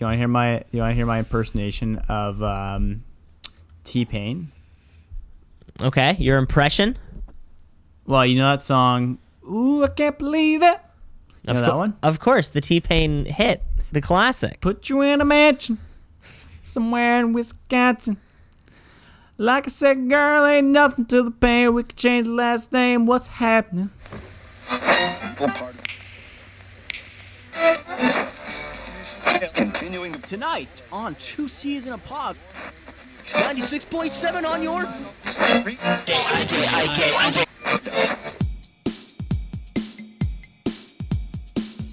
You want to hear my you want to hear my impersonation of um, T Pain? Okay, your impression. Well, you know that song. Ooh, I can't believe it. You of know cour- that one? Of course, the T Pain hit, the classic. Put you in a mansion somewhere in Wisconsin. Like I said, girl, ain't nothing to the pain. We could change the last name. What's happening? Continuing Tonight on Two C's in a Pod. 96.7 on your.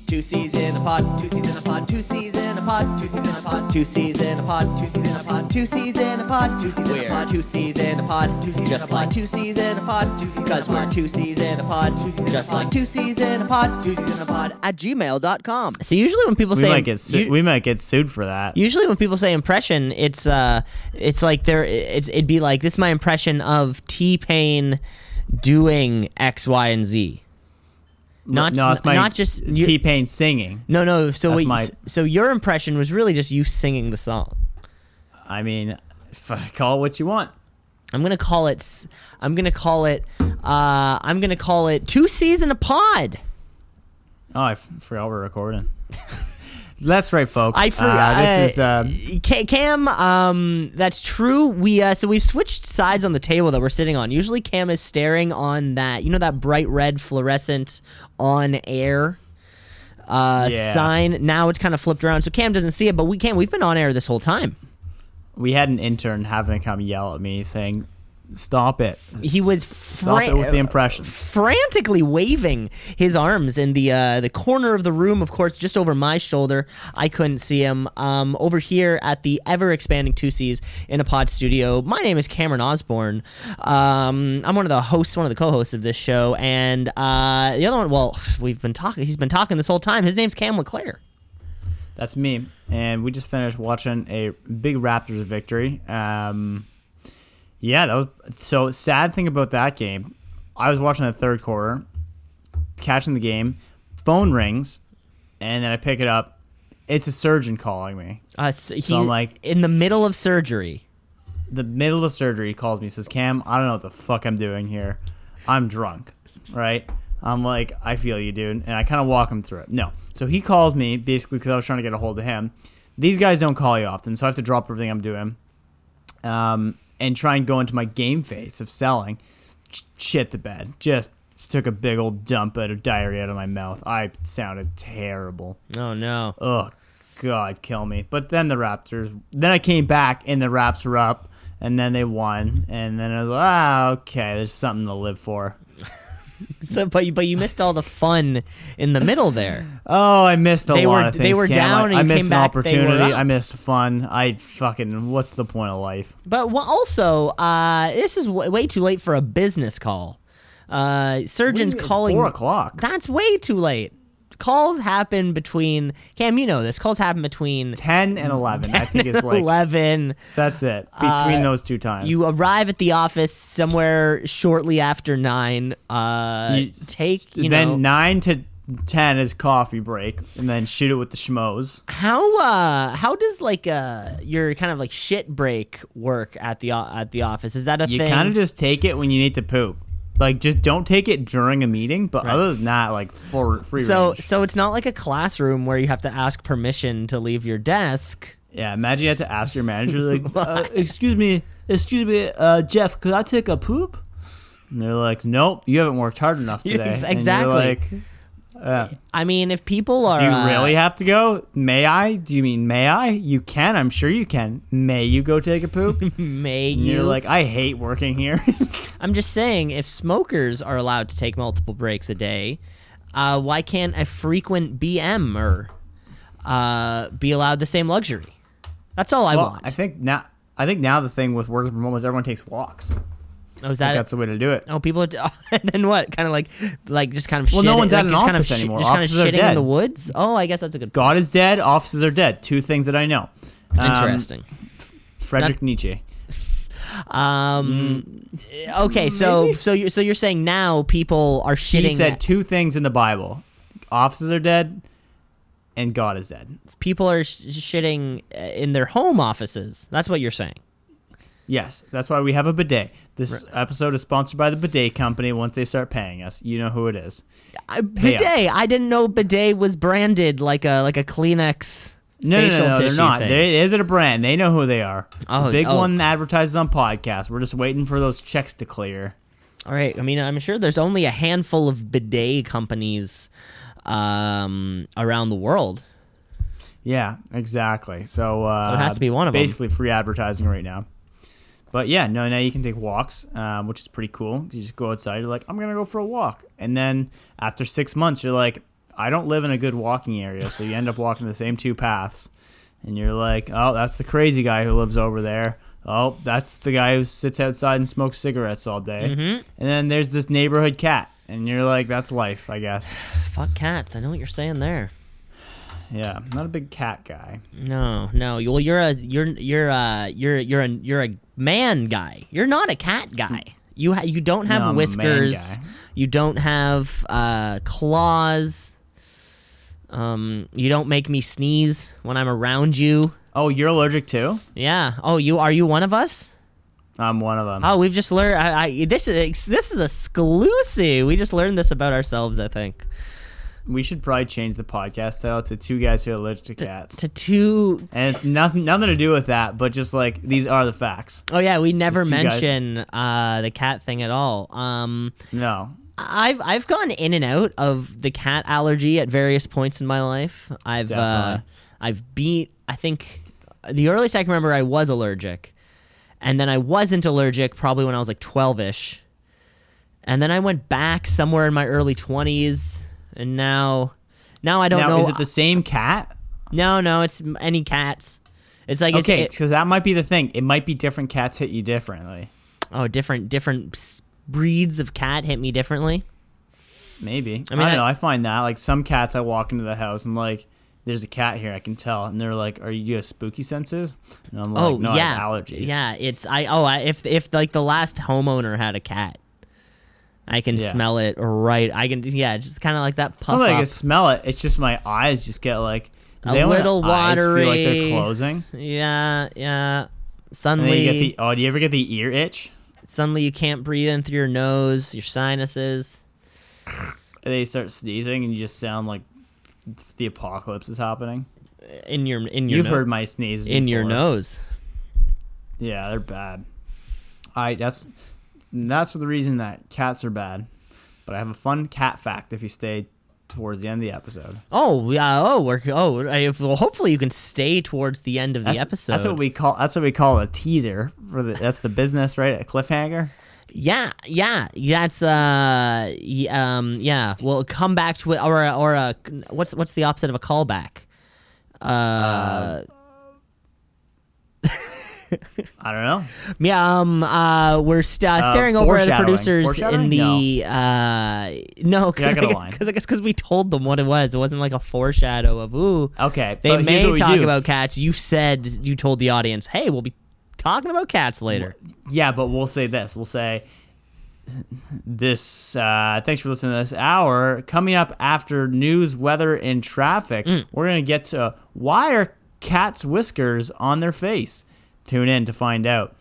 Two C's in a pod, two C's in a pod, two C's in a pod, two C's in a pod, two C's in a pod, two C's in a pod, two C's in a pod, two C's in a pod, two C's in a pod, two C's just like two C's in a pod, two C's because we're two C's in a pod, two C's just like two C's in a pod, two C's in a pod at gmail.com. So usually when people We say might get su- we might get sued for that. Usually, when people say impression, it's uh, it's like they're it's it'd be like this is my impression of T Pain doing X, Y, and Z. Not no, my not just T Pain singing. no no. So what, my- so your impression was really just you singing the song. I mean, call it what you want. I'm gonna call it. I'm gonna call it. Uh, I'm gonna call it two C's in a pod. Oh, I f- forgot we're recording. That's right, folks. I for, uh, this uh, is Ca- Cam. Um, that's true. We uh, so we've switched sides on the table that we're sitting on. Usually, Cam is staring on that. You know that bright red fluorescent on air uh, Yeah. sign. Now it's kind of flipped around, so Cam doesn't see it. But we can. We've been on air this whole time. we had an intern having to come yell at me saying, "Stop it." He was stop it with the impressions. frantically waving his arms in the uh, the corner of the room. Of course, just over my shoulder. I couldn't see him. Um, over here at the ever expanding Two C's in a Pod studio. My name is Cameron Osborne. Um, I'm one of the hosts, one of the co-hosts of this show, and uh, the other one. Well, we've been talking. He's been talking this whole time. His name's Cam LeClaire. That's me, and we just finished watching a big Raptors victory. Um, yeah, that was so sad. Thing about that game, I was watching the third quarter, catching the game. Phone rings, and then I pick it up. It's a surgeon calling me. Uh, so he, So I'm like- in the middle of surgery. The middle of surgery, he calls me. Says, "Cam, I don't know what the fuck I'm doing here. I'm drunk, right?" I'm like, "I feel you, dude," and I kind of walk him through it. No, so he calls me basically because I was trying to get a hold of him. These guys don't call you often, so I have to drop everything I'm doing, um, and try and go into my game face of selling. Shit the bed. Just took a big old dump out of diarrhea out of my mouth. I sounded terrible. Oh no. Oh God, kill me. But then the Raptors. Then I came back and the Raps were up, and then they won, and then I was like, ah, okay, there's something to live for. So, but you, but you missed all the fun in the middle there. Oh, I missed a They lot were- of things. they were Cam. down I, I missed came an back, opportunity. I missed fun. I fucking. What's the point of life? But also, uh, this is w- way too late for a business call. Uh, surgeons calling four o'clock. That's way too late. Calls happen between Cam. You know this. Calls happen between Ten and eleven. I think it's like eleven. that's it between Uh, those two times. You arrive at the office somewhere shortly after nine. Uh, You- take you then know nine to ten is coffee break, and then shoot it with the schmoes. how uh how does like uh your kind of like shit break work at the at the office? Is that a You thing? You kind of just take it when you need to poop. Like, just don't take it during a meeting. But Right. other than that, like for free so range. so it's not like a classroom where you have to ask permission to leave your desk. Yeah, imagine you have to ask your manager, like, uh, excuse me, excuse me, uh, Jeff, could I take a poop? And they're like, nope, you haven't worked hard enough today. ex- And you're exactly. like, uh, I mean, if people are do you uh, really have to go? May I? Do you mean may I? You can. I'm sure you can. May you go take a poop? may And you? you're like, I hate working here. I'm just saying, if smokers are allowed to take multiple breaks a day, uh, why can't a frequent BMer uh, be allowed the same luxury? That's all I well, want. I think now. I think now the thing with working from home is everyone takes walks. Oh, is that that's the way to do it. Oh, people. Are, and then what? Kind of like, like just kind of. Well, no one's like at an just kind of office anymore. Just kind of Offices are shitting in the woods. Oh, I guess that's a good. God is dead. Offices are dead. Two things that I know. Um, Interesting. Frederick Nietzsche. Um. Okay, so so you're so you're saying now people are shitting. He said at- two things in the Bible: offices are dead, and God is dead. People are sh- shitting uh, in their home offices. That's what you're saying. Yes, that's why we have a bidet. This episode is sponsored by the bidet company. Once they start paying us, you know who it is. I, bidet. I didn't know bidet was branded like a like a Kleenex. No, no, no, no, they're not. They, is it a brand? They know who they are. Oh, the big oh. one advertises on podcasts. We're just waiting for those checks to clear. All right. I mean, I'm sure there's only a handful of bidet companies um, around the world. Yeah, exactly. So, uh, So it has to be one of 'em. Basically, free advertising right now. But yeah, no, now you can take walks, um, which is pretty cool. You just go outside. You're like, I'm gonna go for a walk, and then after six months, you're like, I don't live in a good walking area, so you end up walking the same two paths, and you're like, oh, that's the crazy guy who lives over there. Oh, that's the guy who sits outside and smokes cigarettes all day. Mm-hmm. And then there's this neighborhood cat, and you're like, that's life, I guess. Fuck cats. I know what you're saying there. Yeah, I'm not a big cat guy. No, no. Well, you're a you're you're a you're you're a you're a man guy. You're not a cat guy. You ha- you don't have No, I'm a man whiskers. guy. You don't have uh, claws. Um, you don't make me sneeze when I'm around you. Oh, you're allergic too? Yeah. Oh, you are you one of us? I'm one of them. Oh, we've just learned. I, I this is this is exclusive. We just learned this about ourselves. I think We should probably change the podcast title to Two Guys Who Are Allergic to Cats. to two And nothing nothing to do with that, but just like these are the facts. Oh yeah, we never mention uh, the cat thing at all. Um, No. I've I've gone in and out of the cat allergy at various points in my life. I've uh, I've beat. I think the earliest I can remember, I was allergic, and then I wasn't allergic probably when I was like twelve ish, and then I went back somewhere in my early twenties, and now now I don't now know. is it the same cat? no, no, it's any cats. It's like Okay, it, because that might be the thing. It might be different cats hit you differently. oh different different breeds of cat hit me differently. Maybe. I, mean, don't I- know. I find that like some cats, I walk into the house and like, there's a cat here. I can tell, and they're like, "Are you a spooky senses?" And I'm like, oh "No, yeah, I allergies." Yeah, it's I. Oh, I, if if like the last homeowner had a cat, I can Yeah. smell it right. I can yeah, just kind of like that It's puff not like I can smell it. It's just my eyes just get like A little eyes Feel like watery. they're closing. Yeah, yeah. Suddenly, you get the. Oh, do you ever get the ear itch? suddenly you can't breathe in through your nose, your sinuses. And they start sneezing, and you just sound like the apocalypse is happening. In your in your You've no- heard my sneezes in your nose. Yeah, they're bad. I that's that's for the reason that cats are bad. But I have a fun cat fact if you stay towards the end of the episode. Oh yeah. Oh, we're oh. I, well, hopefully you can stay towards the end of the episode. That's what we call that's what we call a teaser for the that's the business, right? A cliffhanger. Yeah, yeah, that's uh, um, yeah. We'll come back to it, or or a what's what's the opposite of a callback? Uh, I don't know. yeah. Um, uh, we're st- uh, staring over at the producers in the uh, no, because. I guess because we told them what it was. It wasn't like a foreshadow of ooh. Okay, They may talk about cats. You said you told the audience, hey, we'll be talking about cats later. Yeah, but we'll say this. We'll say this. Uh, thanks for listening to this hour. Coming up after news, weather, and traffic, Mm. we're gonna get to why are cats' whiskers on their face. Tune in to find out.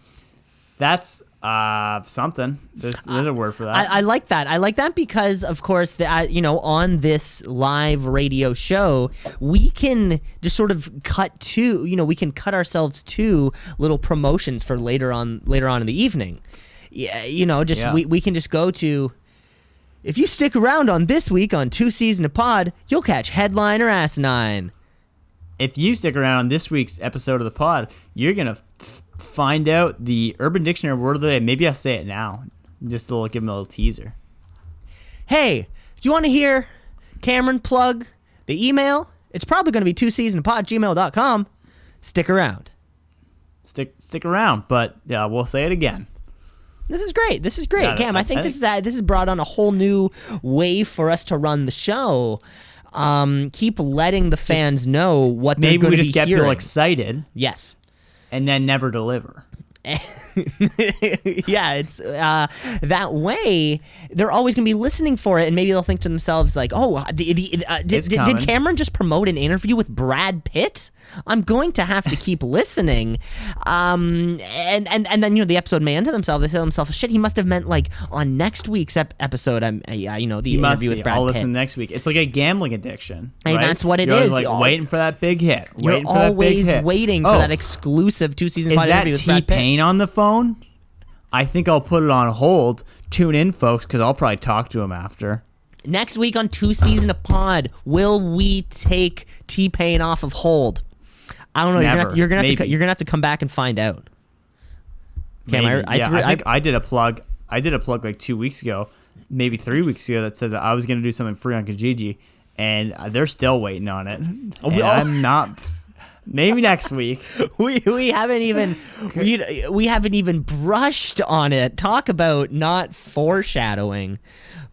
That's uh something. There's, there's a word for that. I, I like that. I like that because, of course, the, uh, you know, on this live radio show, we can just sort of cut to, you know, we can cut ourselves to little promotions for later on, later on in the evening. Yeah, you know, just Yeah. we, we can just go to. If you stick around on this week on two C's in a pod, you'll catch headline or asinine. If you stick around on this week's episode of the pod, you're gonna f- find out the Urban Dictionary word of the day. Maybe I'll say it now, just to give them a little teaser. Hey, do you want to hear Cameron plug the email? It's probably going to be two season pod gmail.com. Stick around. Stick stick around, but yeah, we'll say it again. This is great. This is great, Cam. I, I- think I this is uh, this has brought on a whole new way for us to run the show. Um, keep letting the fans know what they're Maybe we just get hearing. people excited yes, and then never deliver. yeah, it's uh, that way. They're always gonna be listening for it, and maybe they'll think to themselves like, "Oh, the, the, uh, did, did, did. Cameron just promote an interview with Brad Pitt? I'm going to have to keep listening." Um, and and and then you know the episode may end to themselves. They say to themselves, "Shit, he must have meant like on next week's ep- episode." I'm, uh, yeah, you know, the He interview be. with Brad I'll Pitt. listen next week. It's like a gambling addiction. Right? that's what it You're is. Like You're- waiting for that big hit. You're waiting for that always waiting for Oh, that exclusive two season Is that T Brad On the phone? I think I'll put it on hold. Tune in, folks, because I'll probably talk to him after. Next week on Two Season of Pod, will we take T Pain off of hold? I don't know. You're gonna, have to, you're gonna have to. You're gonna have to come back and find out. Cam, I- I yeah, threw- I think I, did a plug. I did a plug like two weeks ago, maybe three weeks ago, that said that I was going to do something free on Kijiji, and they're still waiting on it. Oh, and oh. I'm not. Maybe next week. we we haven't even we, we haven't even brushed on it. Talk about not foreshadowing.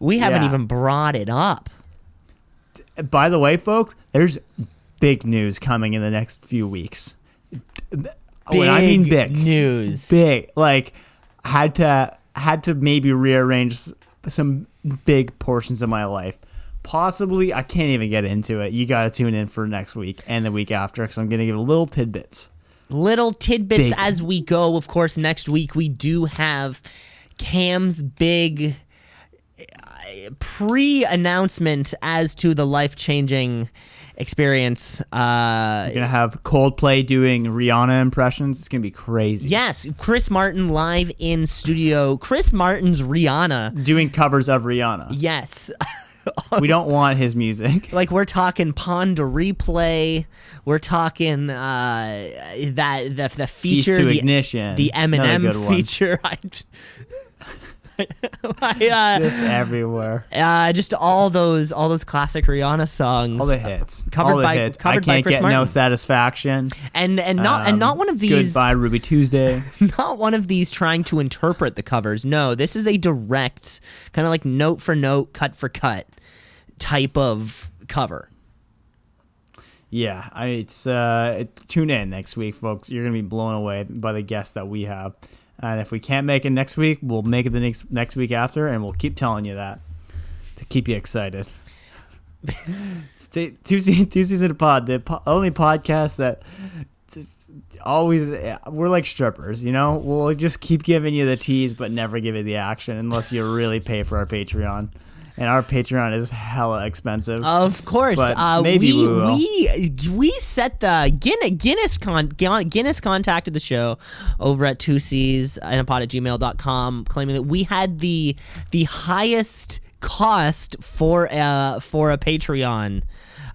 We haven't Yeah. even brought it up. By the way, folks, there's big news coming in the next few weeks. when I mean big, news. big, like had to had to maybe rearrange some big portions of my life. Possibly, I can't even get into it. You got to tune in for next week and the week after because I'm gonna give a little tidbits. little tidbits Big. as we go. Of course, next week we do have Cam's big pre announcement as to the life changing experience. Uh, You're gonna have Coldplay doing Rihanna impressions. It's gonna be crazy. yes, Chris Martin live in studio. Chris Martin's Rihanna. doing covers of Rihanna. Yes. We don't want his music. Like we're talking Pon de Replay, we're talking uh, that the the feature to the, ignition. the Eminem feature. I, I, uh, Just everywhere. uh, just all those all those classic Rihanna songs, All the hits. covered All the by- hits. I covered by can't Chris get no satisfaction. and and not and Um, not one of these Goodbye, Ruby Tuesday. not one of these trying to interpret the covers. No, this is a direct kind of like note for note, cut for cut type of cover. Yeah, I, it's uh, tune in next week, folks. You're gonna be blown away by the guests that we have, and if we can't make it next week, we'll make it the next next week after, and we'll keep telling you that to keep you excited. Stay two two season of pod, the po- only podcast that always we're like strippers, you know. We'll just keep giving you the tease, but never give you the action unless you really pay for our Patreon, and our Patreon is hella expensive. Of course, uh, maybe we we we we set the Guinness Guinness con, Guinness contacted the show over at two C's and a pod at gmail.com claiming that we had the the highest cost for a for a Patreon.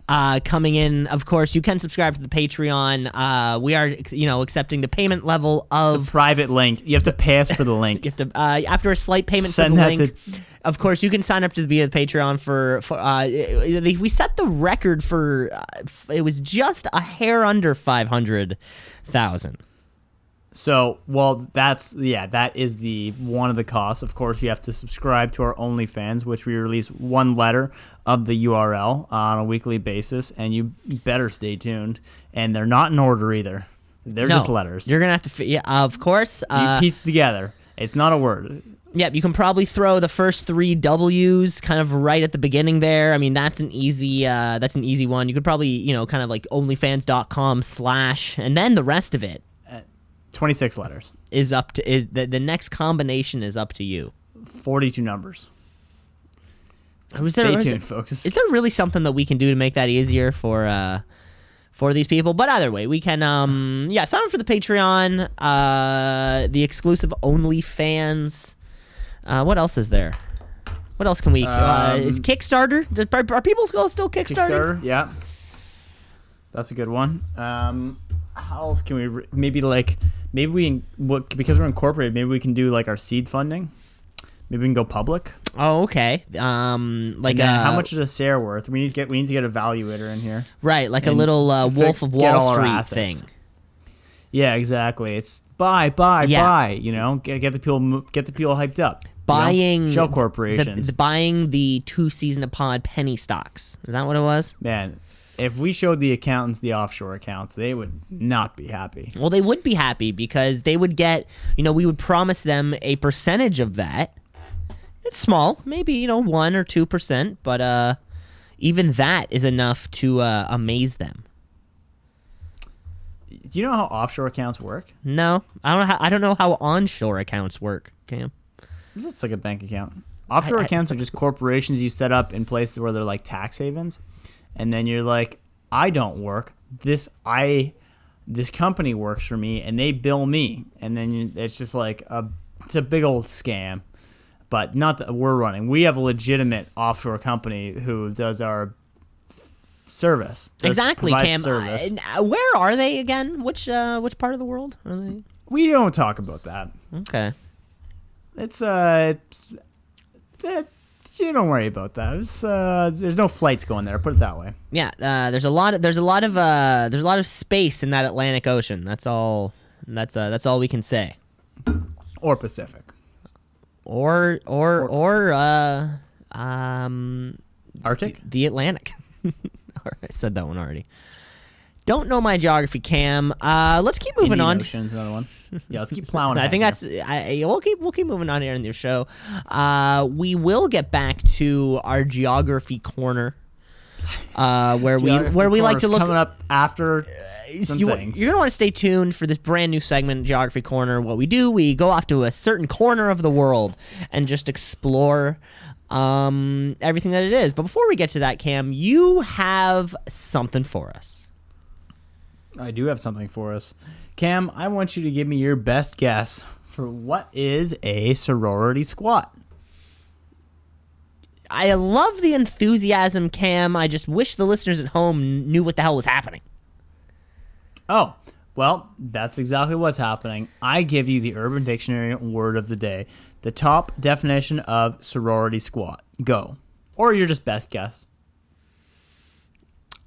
Uh, coming in, of course, you can subscribe to the Patreon. Uh, we are, you know, accepting the payment level of It's a private link. You have to pay us for the link. you have to uh, after a slight payment Send for the that link. to- Of course, you can sign up to be a Patreon for. for uh, we set the record for uh, it was just a hair under five hundred thousand. So, well, that's yeah, that is the one of the costs. Of course, you have to subscribe to our OnlyFans, which we release one letter of the URL on a weekly basis, and you better stay tuned. And they're not in order either; they're No, just letters. You're gonna have to. Yeah, of course. you Uh, piece it together. It's not a word. Yep, you can probably throw the first three W's kind of right at the beginning there. I mean, that's an easy uh, that's an easy one. You could probably, you know, kind of like onlyfans.com slash and then the rest of it Twenty-six letters, is up to is the, the next combination is up to you. forty-two numbers. Was there, Stay was tuned, there- folks. is there really something that we can do to make that easier for uh for these people? But either way, we can um yeah, sign up for the Patreon, uh the exclusive OnlyFans. Uh what else is there? What else can we uh Um, it's Kickstarter? Are, are people still still Kickstarting? Kickstarter, yeah, that's a good one. Um, how else can we re- maybe like maybe we what because we're incorporated maybe we can do like our seed funding. Maybe we can go public. Oh, okay. Um like how much is a share worth? We need to get we need to get a valuator in here. Right, like a little uh, Wolf of Wall Street thing. Yeah, exactly. It's buy, buy, Yeah. buy. You know, get, get the people get the people hyped up. you know? Buying shell the- corporations. the, buying the two season of pod penny stocks. Is that what it was? Man, if we showed the accountants the offshore accounts, they would not be happy. Well, they would be happy because they would get, you know, we would promise them a percentage of that. It's small, maybe, you know, 1 or 2%, but uh even that is enough to uh, amaze them. Do you know how offshore accounts work? No, I don't know how, I don't know how onshore accounts work, Cam. This It's like a bank account. Offshore I- accounts are just corporations you set up in places where they're like tax havens, and then you're like, I don't work. This I, this company works for me, and they bill me, and then you, it's just like a, it's a big old scam. But not that we're running. We have a legitimate offshore company who does our service. does exactly, Cam. Service. Uh, where are they again? Which uh which part of the world are they? we don't talk about that. Okay. It's uh, it's, that you don't worry about that. Uh, there's no flights going there. Put it that way. Yeah, uh, there's a lot of there's a lot of uh there's a lot of space in that Atlantic Ocean. That's all that's uh that's all we can say. Or Pacific. Or or or uh um Arctic. the Atlantic. I said that one already. Don't know my geography, Cam. Uh, let's keep moving Indian on. Ocean's another one. Yeah, let's keep plowing. I think that's. I, we'll keep we'll keep moving on here in the show. Uh, we will get back to our geography corner, uh, where we where we like to look. coming up after some you, things. are gonna want to stay tuned for this brand new segment, Geography Corner. What we do, we go off to a certain corner of the world and just explore um, everything that it is. But before we get to that, Cam, you have something for us. I do have something for us. Cam, I want you to give me your best guess for what is a sorority squat. I love the enthusiasm, Cam. I just wish the listeners at home knew what the hell was happening. Oh, well, that's exactly what's happening. I give you the Urban Dictionary word of the day, the top definition of sorority squat. Go. Or your just best guess.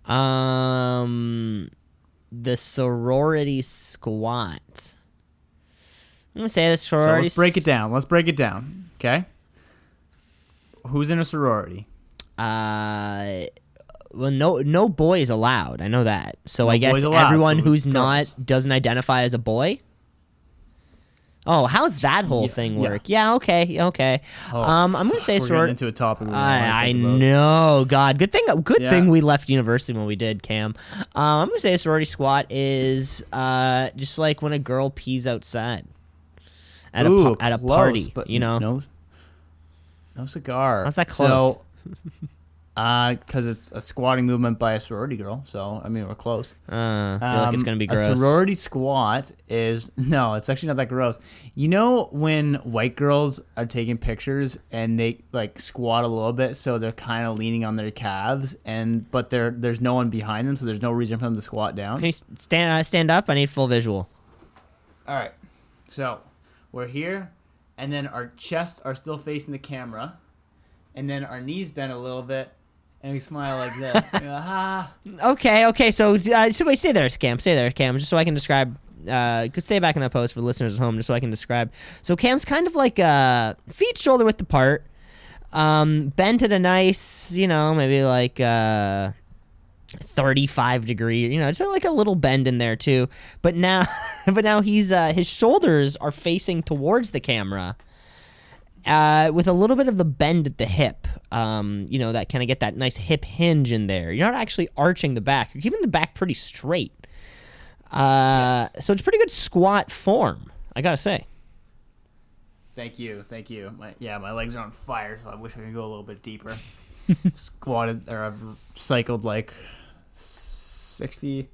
Um, the sorority squat. I'm gonna say the So let's break it down. Let's break it down. Okay? Who's in a sorority? Uh, well, no, no boys allowed. I know that. So No I guess everyone so who's girls. not doesn't identify as a boy. Oh, how's that whole Yeah, thing work? Yeah, okay, okay. Oh, um, I'm gonna say We're sorority. into a topic. I, I know, God. Good thing. Good Yeah. thing we left university when we did, Cam. Um, I'm gonna say a sorority squat is uh just like when a girl pees outside at a Ooh, pa- at a close, party. but You know, no, no cigar. How's that So, uh, because it's a squatting movement by a sorority girl. So I mean, we're close. uh, I feel like it's Um, gonna be gross. A sorority squat is no, it's actually not that gross. You know when white girls are taking pictures and they like squat a little bit, so they're kind of leaning on their calves, and but there there's no one behind them, so there's no reason for them to squat down. Can you stand uh, stand up? I need full visual. All right, so we're here, and then our chests are still facing the camera, and then our knees bend a little bit, and we smile like that. ah. Okay, okay. So, uh, so wait, stay there, Cam. Stay there, Cam, just so I can describe. Uh, could stay back in that pose for the listeners at home, just so I can describe. So, Cam's kind of like uh, feet shoulder width apart, um, bent at a nice, you know, maybe like uh, thirty-five degree. You know, it's like a little bend in there too. But now, but now he's uh, his shoulders are facing towards the camera uh, with a little bit of the bend at the hip. Um, you know, that kind of get that nice hip hinge in there. You're not actually arching the back. You're keeping the back pretty straight. Uh, So it's pretty good squat form, I gotta say. Thank you, thank you. My, yeah, my legs are on fire, so I wish I could go a little bit deeper. Squatted, or I've cycled like 60,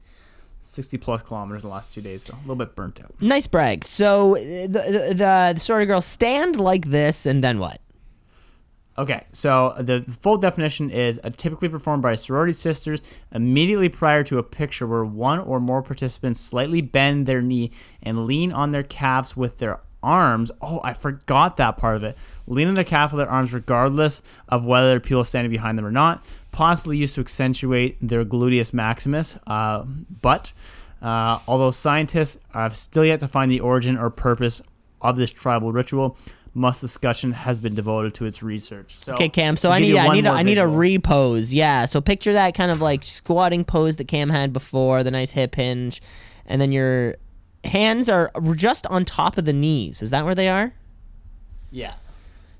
60 plus kilometers in the last two days, so a little bit burnt out. Nice brag. So uh, the the, the, the sort of girl stand like this, and then what? Okay, so the full definition is a typically performed by sorority sisters immediately prior to a picture where one or more participants slightly bend their knee and lean on their calves with their arms. Oh, I forgot that part of it. Lean on their calf with their arms regardless of whether people are standing behind them or not. Possibly used to accentuate their gluteus maximus, uh, but uh, although scientists have still yet to find the origin or purpose of this tribal ritual, much discussion has been devoted to its research. So Okay, Cam. So I need I need a, I need a repose. Yeah. So picture that kind of like squatting pose that Cam had before, the nice hip hinge, and then your hands are just on top of the knees. Is that where they are? yeah.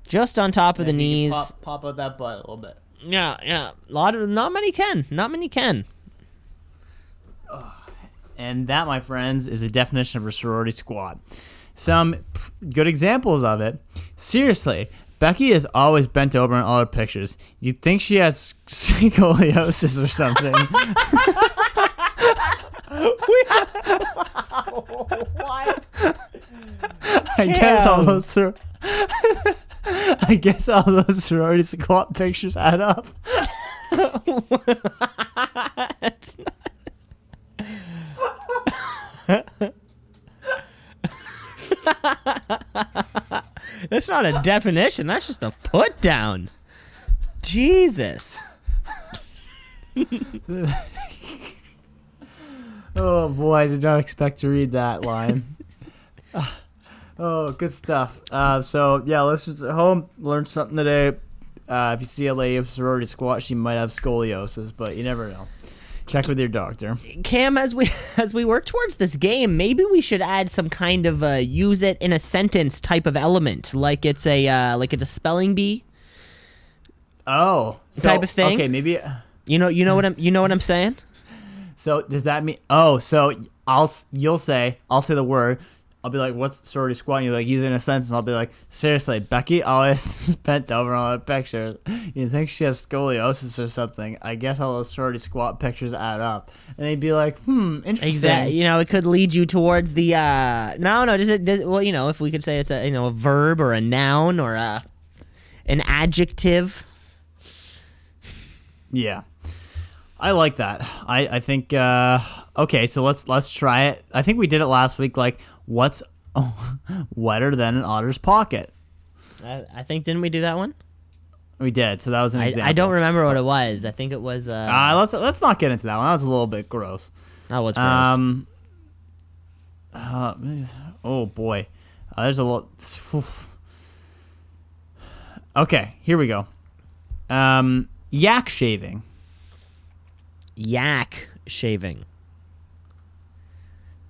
Just on top of the knees. Pop, pop out that butt a little bit. Yeah, yeah. A lot of not many can. Not many can. And that, my friends, is a definition of a sorority squat. Some good examples of it. Seriously, Becky is always bent over in all her pictures. You'd think she has scoliosis or something. What? I guess all Cam. I guess all those sorority squat pictures add up. what? That's not a definition. That's just a put down. Jesus. Oh boy, I did not expect to read that line. Oh, good stuff. Uh, so yeah, let's just at home learn something today. Uh, if you see a lady with sorority squat, she might have scoliosis, but you never know. Check with your doctor. Cam, as we as we work towards this game, maybe we should add some kind of uh, use it in a sentence type of element, like it's a uh, like it's a spelling bee. Oh, so, Type of thing? Okay, maybe. You know, you know what I'm you know what I'm saying? So does that mean? Oh, so I'll you'll say I'll say the word. I'll be like, "What's sorority squat?" And you're like, "Use it in a sentence." And I'll be like, "Seriously, Becky always bent over on a picture. You think she has scoliosis or something? I guess all those sorority squat pictures add up." And they'd be like, "Hmm, interesting." Exactly. You know, it could lead you towards the uh no, no, does it does, well, you know, if we could say it's a you know, a verb or a noun or a an adjective. Yeah. I like that. I, I think uh okay, so let's let's try it. I think we did it last week like what's wetter than an otter's pocket? I, I think didn't we do that one? We did. So that was an I, example. I don't remember what it was. I think it was uh Uh, let's let's not get into that one. That was a little bit gross. that was gross. Um uh, oh boy. Uh, there's a lot Okay, here we go. Um yak shaving. Yak shaving.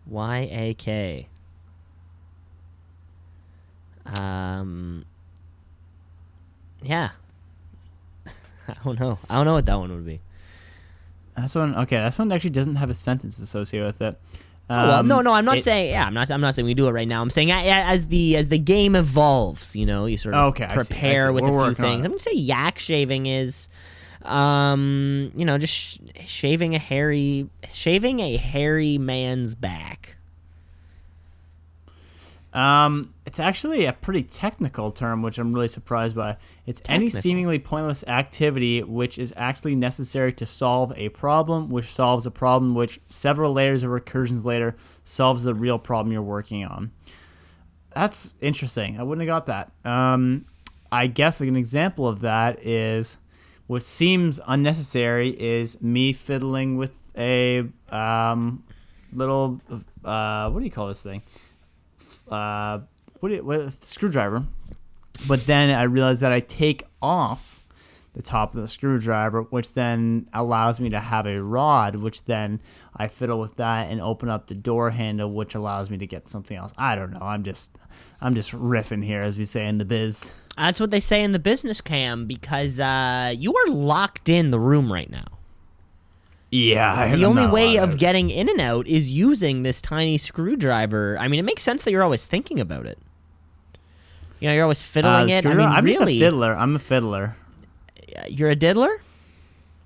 Y A K. Um. Yeah. I don't know. I don't know what that one would be. That's one okay, that's one actually doesn't have a sentence associated with it. Oh, well, Um, no, no, I'm not it- saying. Yeah, I'm not. I'm not saying we do it right now. I'm saying as the as the game evolves, you know, you sort of Okay, I see, I prepare see. with We're a few things. I'm gonna say yak shaving is, um, you know, just sh- shaving a hairy, shaving a hairy man's back. Um, it's actually a pretty technical term, which I'm really surprised by. It's any seemingly pointless activity which is actually necessary to solve a problem, which solves a problem which several layers of recursions later solves the real problem you're working on. That's interesting. I wouldn't have got that. Um, I guess an example of that is what seems unnecessary is me fiddling with a um, little uh, what do you call this thing? Uh, what, you, what screwdriver. But then I realized that I take off the top of the screwdriver, which then allows me to have a rod, which then I fiddle with that and open up the door handle, which allows me to get something else. I don't know. I'm just, I'm just riffing here, as we say in the biz. That's what they say in the business cam because uh, you are locked in the room right now. Yeah, the only way of getting in and out is using this tiny screwdriver. I mean, it makes sense that you're always thinking about it. You know, you're always fiddling it. I mean, I'm just a fiddler. I'm a fiddler. you're a diddler.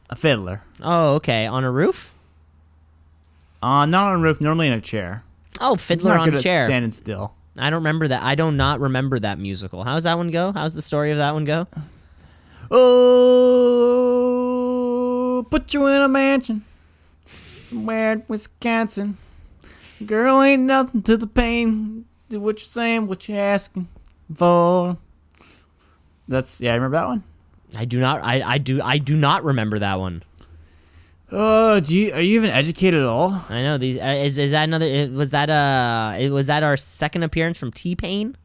A fiddler. Oh, okay. On a roof. Uh, not on a roof. Normally in a chair. Oh, fiddler on a chair. standing still. I don't remember that. I do not remember that musical. How's that one go? How's the story of that one go? Oh, put you in a mansion somewhere in Wisconsin. Girl, ain't nothing to the pain. Do what you're saying, what you're asking for. That's yeah. I remember that one. I do not. I, I do. I do not remember that one. Oh, do you are you even educated at all? I know these. Uh, is is that another? uh, Was that uh? Was that our second appearance from T Pain?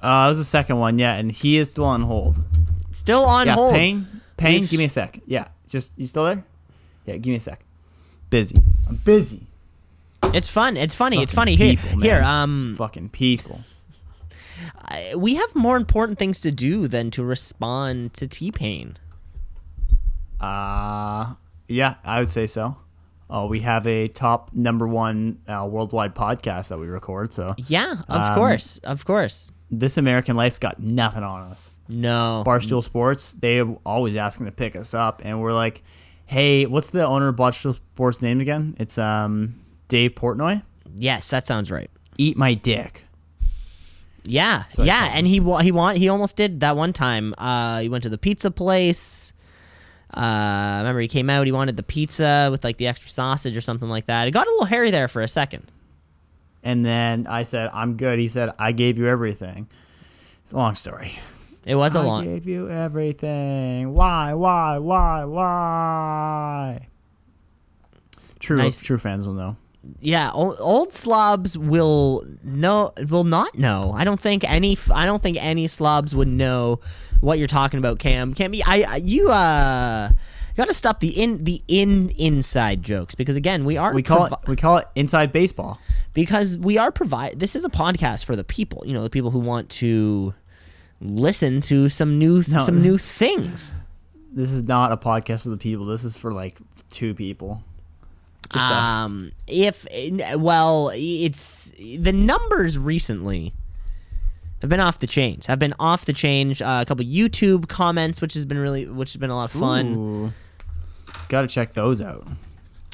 Uh, that was the second one, yeah, and he is still on hold. Still on yeah, hold. Payne, We've give me a sec. Yeah, just you still there? Yeah, give me a sec. Busy. I'm busy. It's fun. It's funny. it's funny. people, here, here. Um, Fucking people. I- we have more important things to do than to respond to T Pain. Uh, yeah, I would say so. Oh, we have a top number one uh, worldwide podcast that we record. So Yeah, of Um, course, of course. this American Life's got nothing on us. No, Barstool Sports, they always asking to pick us up, and we're like, hey, what's the owner of Barstool Sports name again? It's um Dave Portnoy. yes, that sounds right. Eat my dick. Yeah, So yeah, and he wa- he want he almost did that one time. Uh, he went to the pizza place. Uh, remember he came out. He wanted the pizza with like the extra sausage or something like that. It got a little hairy there for a second. And then I said, I'm good. He said, I gave you everything. It's a long story. It was a long. I gave you everything. Why, why, why, why? True, Nice. true fans will know. Yeah, old, old slobs will know will not know. I don't think any I don't think any slobs would know what you're talking about, Cam. Cam, I, I you uh you got to stop the in the in inside jokes because again, we are We call provi- it we call it inside baseball. because we are provide this is a podcast for the people, you know, the people who want to listen to some new No. some new things. This is not a podcast for the people. This is for like two people. Just us. Um, if well, it's the numbers recently have been off the chains. I've been off the change. Uh, a couple YouTube comments, which has been really, which has been a lot of fun. Got to check those out.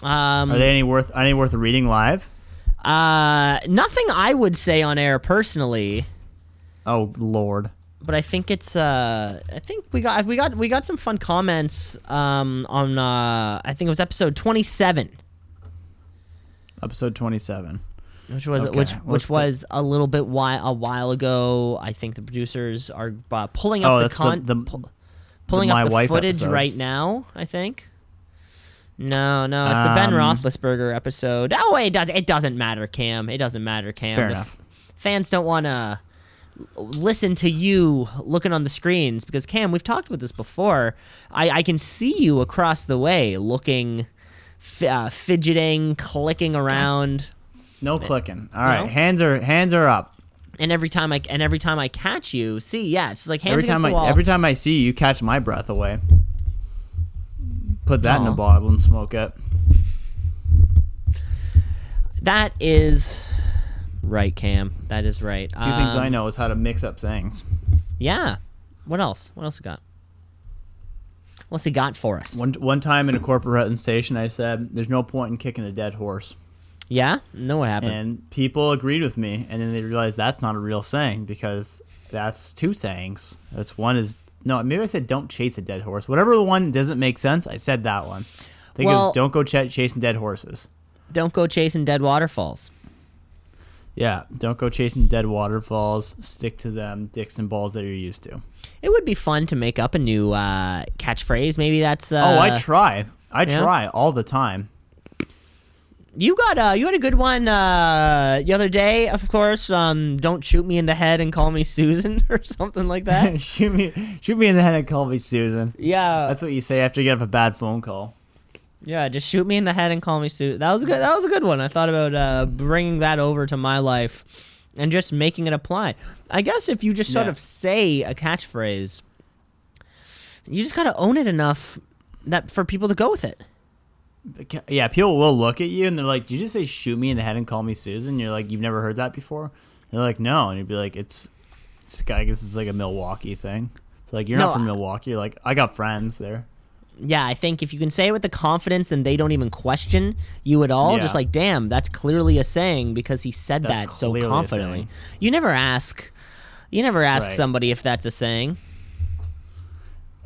Um, Are they any worth any worth reading live? uh, nothing I would say on air personally, Oh lord. But I think it's. Uh, I think we got we got we got some fun comments. Um, on uh, I think it was episode twenty seven. Episode 27. which was Okay, which which the- was a little bit while a while ago. I think the producers are uh, pulling Oh, up the that's the- con the- pu- pulling My up the footage episode. right now. I think. No, no, it's the Ben Um, Roethlisberger episode. Oh, it does. It doesn't matter, Cam. It doesn't matter, Cam. Fair The enough. fans don't want to listen to you looking on the screens because Cam, we've talked about this before. I, I can see you across the way looking, f- uh, fidgeting, clicking around. No clicking. All right, No? hands are hands are up. and every time I and every time I catch you, see, yeah, it's just like hands Every time the I wall. every time I see you, you catch my breath away. Put that in a bottle and smoke it. that is right, Cam. That is right. A few things I Um, know is how to mix up sayings. Yeah. What else? What else you got? What's he got for us? One one time in a corporate presentation, I said, "There's no point in kicking a dead horse," Yeah. No, what happened? and people agreed with me. And then they realized that's not a real saying because that's two sayings. That's one is no. Maybe I said, "Don't chase a dead horse." Whatever the one doesn't make sense, I said that one. I think it was, "Don't go ch- chasing dead horses." Don't go chasing dead waterfalls. Yeah, don't go chasing dead waterfalls. Stick to them dicks and balls that you're used to. It would be fun to make up a new uh, catchphrase. Maybe that's. Uh, oh, I try. I try all the time. You got uh, you had a good one uh, the other day, of course. Um, don't shoot me in the head and call me Susan or something like that. shoot me, shoot me in the head and call me Susan. yeah, That's what you say after you get off a bad phone call. Yeah, just shoot me in the head and call me Sue. That was a good. That was a good one. I thought about uh, bringing that over to my life and just making it apply. I guess if you just sort Yeah. of say a catchphrase, you just gotta own it enough that for people to go with it. Yeah, people will look at you and they're like, "Did you just say shoot me in the head and call me Susan?" You're like, "You've never heard that before?" They're like, "No," and you'd be like, "It's, it's I guess it's like a Milwaukee thing." It's like you're No, not from Milwaukee. You're like, I got friends there. Yeah, I think if you can say it with the confidence, then they don't even question you at all. Yeah. Just like, damn, that's clearly a saying because he said That's that so confidently. You never ask. You never ask Right. somebody if that's a saying.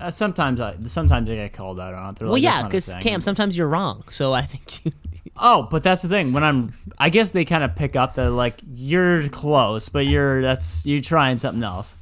Uh, sometimes I sometimes I get called out on it. They're Well, like, yeah, "That's not a because. Cam, sometimes you're wrong. So I think you, Oh, but that's the thing. When I'm, I guess they kind of pick up that like you're close, but you're that's you're trying something else.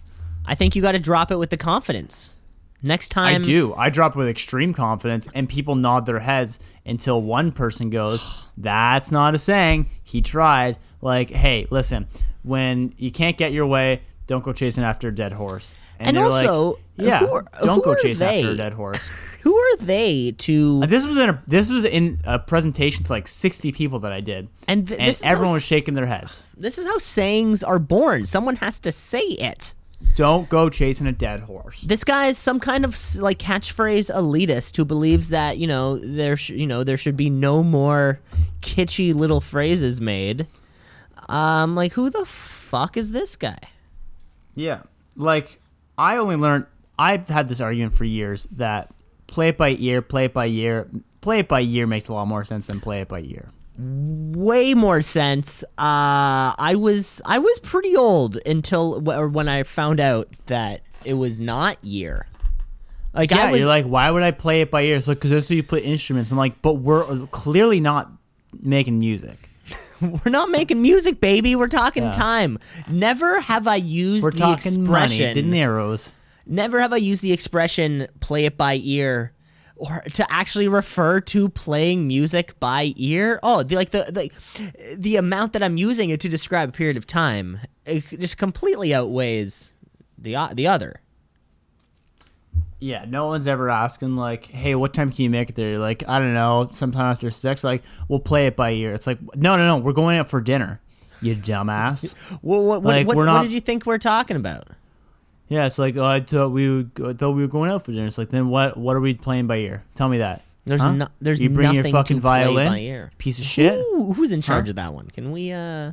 I think you got to drop it with the confidence. Next time, I do. I dropped with extreme confidence, and people nod their heads until one person goes, "That's not a saying." He tried. Like, hey, listen, when you can't get your way, don't go chasing after a dead horse. And they're also, like, yeah, are- don't go are chasing after a dead horse. Who are they to? This was in a this was in a presentation to like sixty people that I did, And th- and how everyone was shaking their heads. This is how sayings are born. Someone has to say it. Don't go chasing a dead horse. This guy is some kind of like catchphrase elitist who believes that you know there sh- you know there should be no more kitschy little phrases made. Um, like who the fuck is this guy? Yeah, like I only learned. I've had this argument for years that play it by ear, play it by year, play it by year makes a lot more sense than play it by year. Way more sense. Uh, I was I was pretty old until or when I found out that it was not year. Like Yeah, I was you're like, why would I play it by ear? Like because that's how you play instruments. I'm like, but we're clearly not making music. we're not making music, baby. We're talking Yeah. time. Never have I used We're the talking money, expression. dineros. Never have I used the expression "play it by ear." Or to actually refer to playing music by ear, oh, the, like the, the the amount that I'm using it to describe a period of time, it just completely outweighs the the other. Yeah, no one's ever asking like, "Hey, what time can you make it there?" Like, I don't know, sometime after six. Like, we'll play it by ear. It's like, no, no, no, we're going out for dinner. You dumbass. Well, what, what, Like, what, we're what did you think we're talking about? Yeah, it's like, oh, I thought we would, I thought we were going out for dinner. It's like, then what? What are we playing by ear? Tell me that. There's Huh? no, there's you bring your nothing fucking violin, by ear. piece of shit. Who, who's in charge Huh? of that one? Can we uh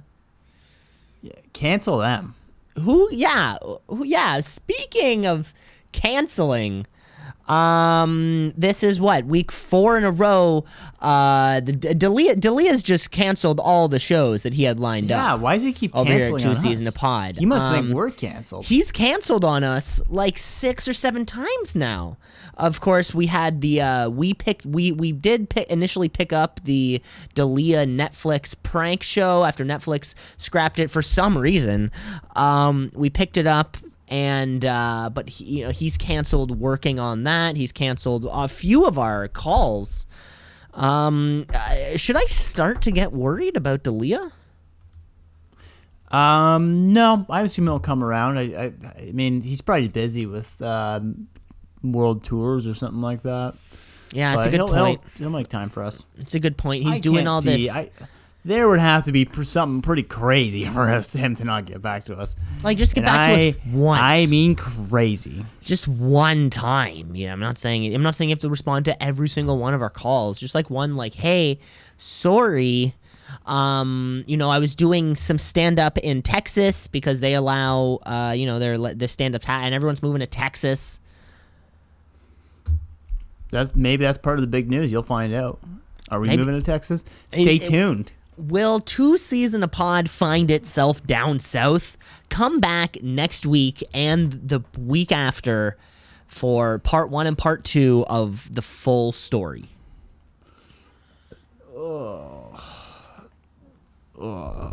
Cancel them. who yeah, who, yeah, speaking of canceling um this is what week 4 in a row uh the Dalia Dalia's just canceled all the shows that he had lined Yeah, up. Yeah, why does he keep Over here canceling Two on Season us? a Pod. He must Um, think we're canceled. He's canceled on us like six or seven times now. Of course, we had the uh, we picked we we did pick, initially pick up the Dalia Netflix prank show after Netflix scrapped it for some reason. Um, we picked it up. And uh, but he, you know he's canceled working on that. He's canceled a few of our calls. Um, should I start to get worried about Dalia? Um, no, I assume he'll come around. I, I, I mean, he's probably busy with um, world tours or something like that. Yeah, it's a good he'll, point. He'll, he'll make time for us. It's a good point. He's I doing all see- this. There would have to be pr- something pretty crazy for us him to not get back to us. Like, just get And back I, to us once. I mean, crazy. just one time. Yeah, I'm not saying I'm not saying you have to respond to every single one of our calls. Just like one, like, hey, sorry. Um, you know, I was doing some stand up in Texas because they allow, uh, you know, their their stand up and everyone's moving to Texas. That's maybe that's part of the big news. You'll find out. Are we Maybe- moving to Texas? Stay it- tuned. Will two C's in a pod find itself down south? Come back next week and the week after for part one and part two of the full story. Oh,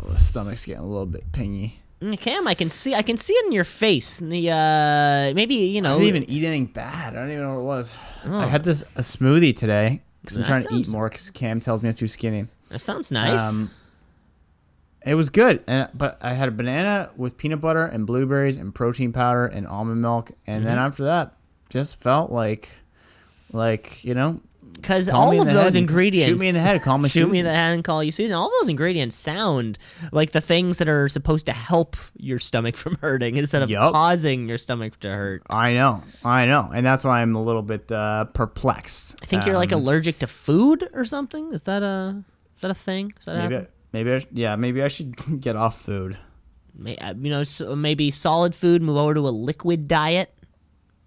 the stomach's getting a little bit pingy. Mm, Cam, I can see I can see it in your face. The uh maybe you know. I didn't even eat anything bad. I don't even know what it was. I had this a smoothie today because I'm That trying to eat more because Cam tells me I'm too skinny. That sounds nice. Um, it was good, and but I had a banana with peanut butter and blueberries and protein powder and almond milk, and then Mm-hmm. after that, just felt like, like you know, Because all of those ingredients shoot me in the head, call me shoot me in the head and call you Susan. All those ingredients sound like the things that are supposed to help your stomach from hurting instead of Yup. causing your stomach to hurt. I know, I know, and that's why I'm a little bit uh, perplexed. I think you're like Um, allergic to food or something. Is that a is that a thing? Is that maybe, happen? I, maybe, I, yeah, maybe I should get off food. May, uh, you know, so maybe solid food. Move over to a liquid diet.